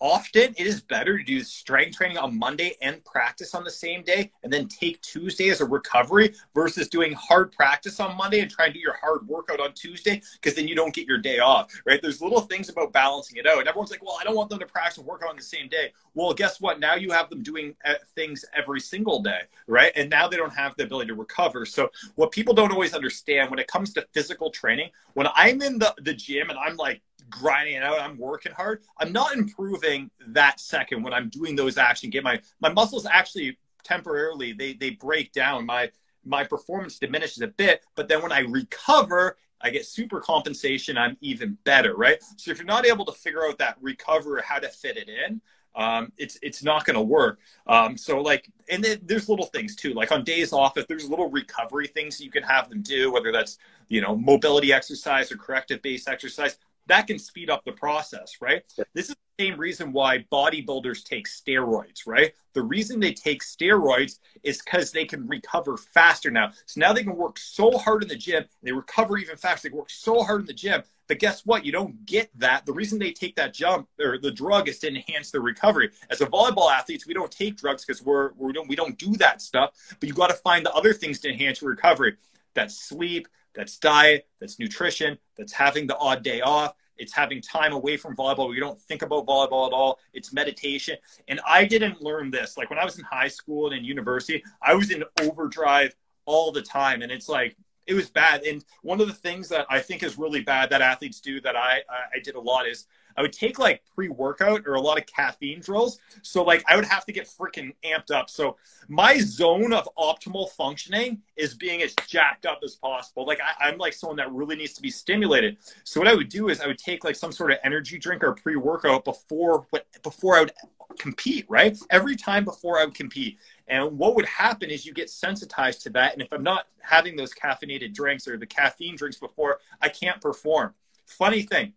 often it is better to do strength training on Monday and practice on the same day and then take Tuesday as a recovery versus doing hard practice on Monday and try to do your hard workout on Tuesday because then you don't get your day off, right? There's little things about balancing it out. And everyone's like, well, I don't want them to practice and work out on the same day. Well, guess what? Now you have them doing uh, things every single day, right? And now they don't have the ability to recover. So what people don't always understand when it comes to physical training, when I'm in the, the gym and I'm like, grinding it out, I'm working hard. I'm not improving that second when I'm doing those action get my my muscles actually temporarily they they break down. My my performance diminishes a bit, but then when I recover, I get super compensation. I'm even better, right? So if you're not able to figure out that recover, how to fit it in, um, it's it's not going to work. Um, so like, and then there's little things too, like on days off, if there's little recovery things you can have them do, whether that's you know mobility exercise or corrective base exercise, that can speed up the process, right? Yeah. This is the same reason why bodybuilders take steroids, right? The reason they take steroids is because they can recover faster now. So now they can work so hard in the gym, they recover even faster. They work so hard in the gym, but guess what? You don't get that. The reason they take that jump or the drug is to enhance their recovery. As a volleyball athletes, we don't take drugs because we're, we don't we don't do that stuff. But you got to find the other things to enhance your recovery. That sleep, that's diet, that's nutrition, that's having the odd day off. It's having time away from volleyball where you don't think about volleyball at all. It's meditation. And I didn't learn this. Like when I was in high school and in university, I was in overdrive all the time. And it's like, it was bad. And one of the things that I think is really bad that athletes do that I, I did a lot is I would take like pre workout or a lot of caffeine drills. So like I would have to get freaking amped up. So my zone of optimal functioning is being as jacked up as possible. Like I, am like someone that really needs to be stimulated. So what I would do is I would take like some sort of energy drink or pre workout before before I would compete. Right, every time before I would compete. And what would happen is you get sensitized to that. And if I'm not having those caffeinated drinks or the caffeine drinks before, I can't perform. Funny thing,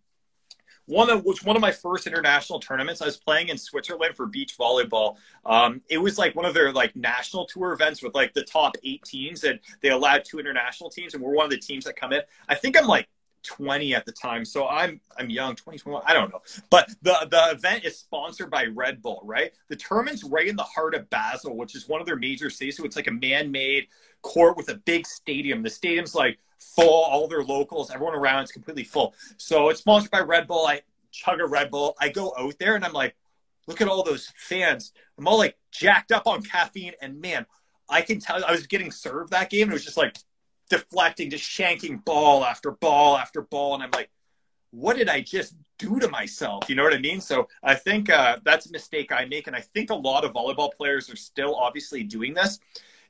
one of was one of my first international tournaments. I was playing in Switzerland for beach volleyball. Um, it was like one of their like national tour events with like the top eight teams, and they allowed two international teams, and we're one of the teams that come in. I think I'm like 20 at the time. So i'm i'm young 2021 i don't know. But the the event is sponsored by red bull right? The tournament's right in the heart of basel which is one of their major cities. So it's like a man-made court with a big stadium. The stadium's like full all their locals everyone around is completely full. So it's sponsored by red bull. I chug a red bull. I go out there and i'm like look at all those fans. I'm all like jacked up on caffeine. And man i can tell i was getting served that game and it was just like deflecting, just shanking ball after ball after ball. And I'm like, what did I just do to myself? You know what I mean? So I think uh, that's a mistake I make. And I think a lot of volleyball players are still obviously doing this.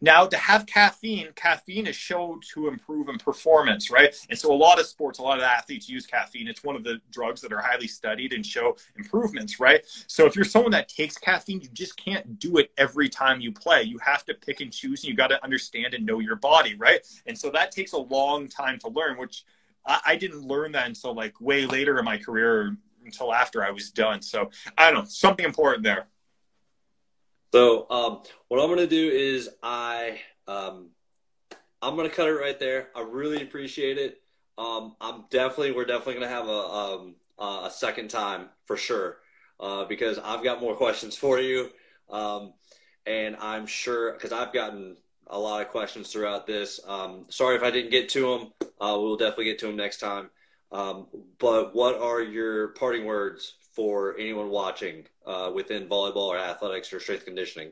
Now, to have caffeine, caffeine is shown to improve in performance, right? And so, a lot of sports, a lot of athletes use caffeine. It's one of the drugs that are highly studied and show improvements, right? So, if you're someone that takes caffeine, you just can't do it every time you play. You have to pick and choose, and you got to understand and know your body, right? And so, that takes a long time to learn, which I, I didn't learn that until like way later in my career, until after I was done. So, I don't know, something important there. So um, what I'm going to do is I um, I'm going to cut it right there. I really appreciate it. Um, I'm definitely we're definitely going to have a um, a second time for sure uh, because I've got more questions for you, um, and I'm sure because I've gotten a lot of questions throughout this. Um, sorry if I didn't get to them. Uh, we'll definitely get to them next time. but what are your parting words for anyone watching uh, within volleyball or athletics or strength conditioning?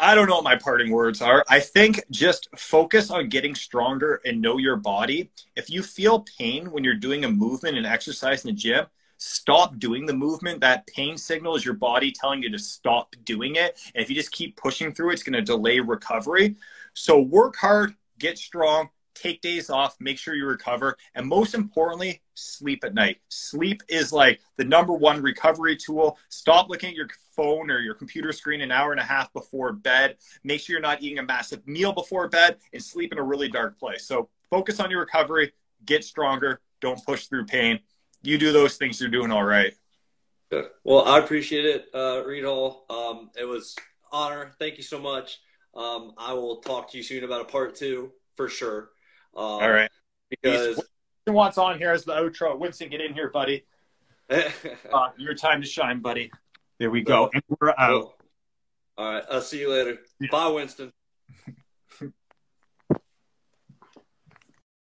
I don't know what my parting words are. I think just focus on getting stronger and know your body. If you feel pain when you're doing a movement and exercise in the gym, stop doing the movement. That pain signal is your body telling you to stop doing it. And if you just keep pushing through, it's going to delay recovery. So work hard, get strong, take days off, make sure you recover, and most importantly, sleep at night. Sleep is like the number one recovery tool. Stop looking at your phone or your computer screen an hour and a half before bed. Make sure you're not eating a massive meal before bed and sleep in a really dark place. So focus on your recovery, get stronger, don't push through pain. You do those things, you're doing all right. Good. Well, I appreciate it, uh, Reed Hall. Um, it was honor. Thank you so much. Um, I will talk to you soon about a part two for sure. Um, All right. Because wants on here as the outro. Winston, get in here, buddy. uh, your time to shine, buddy. There we go. And we're out. All right. I'll see you later. Yeah. Bye, Winston.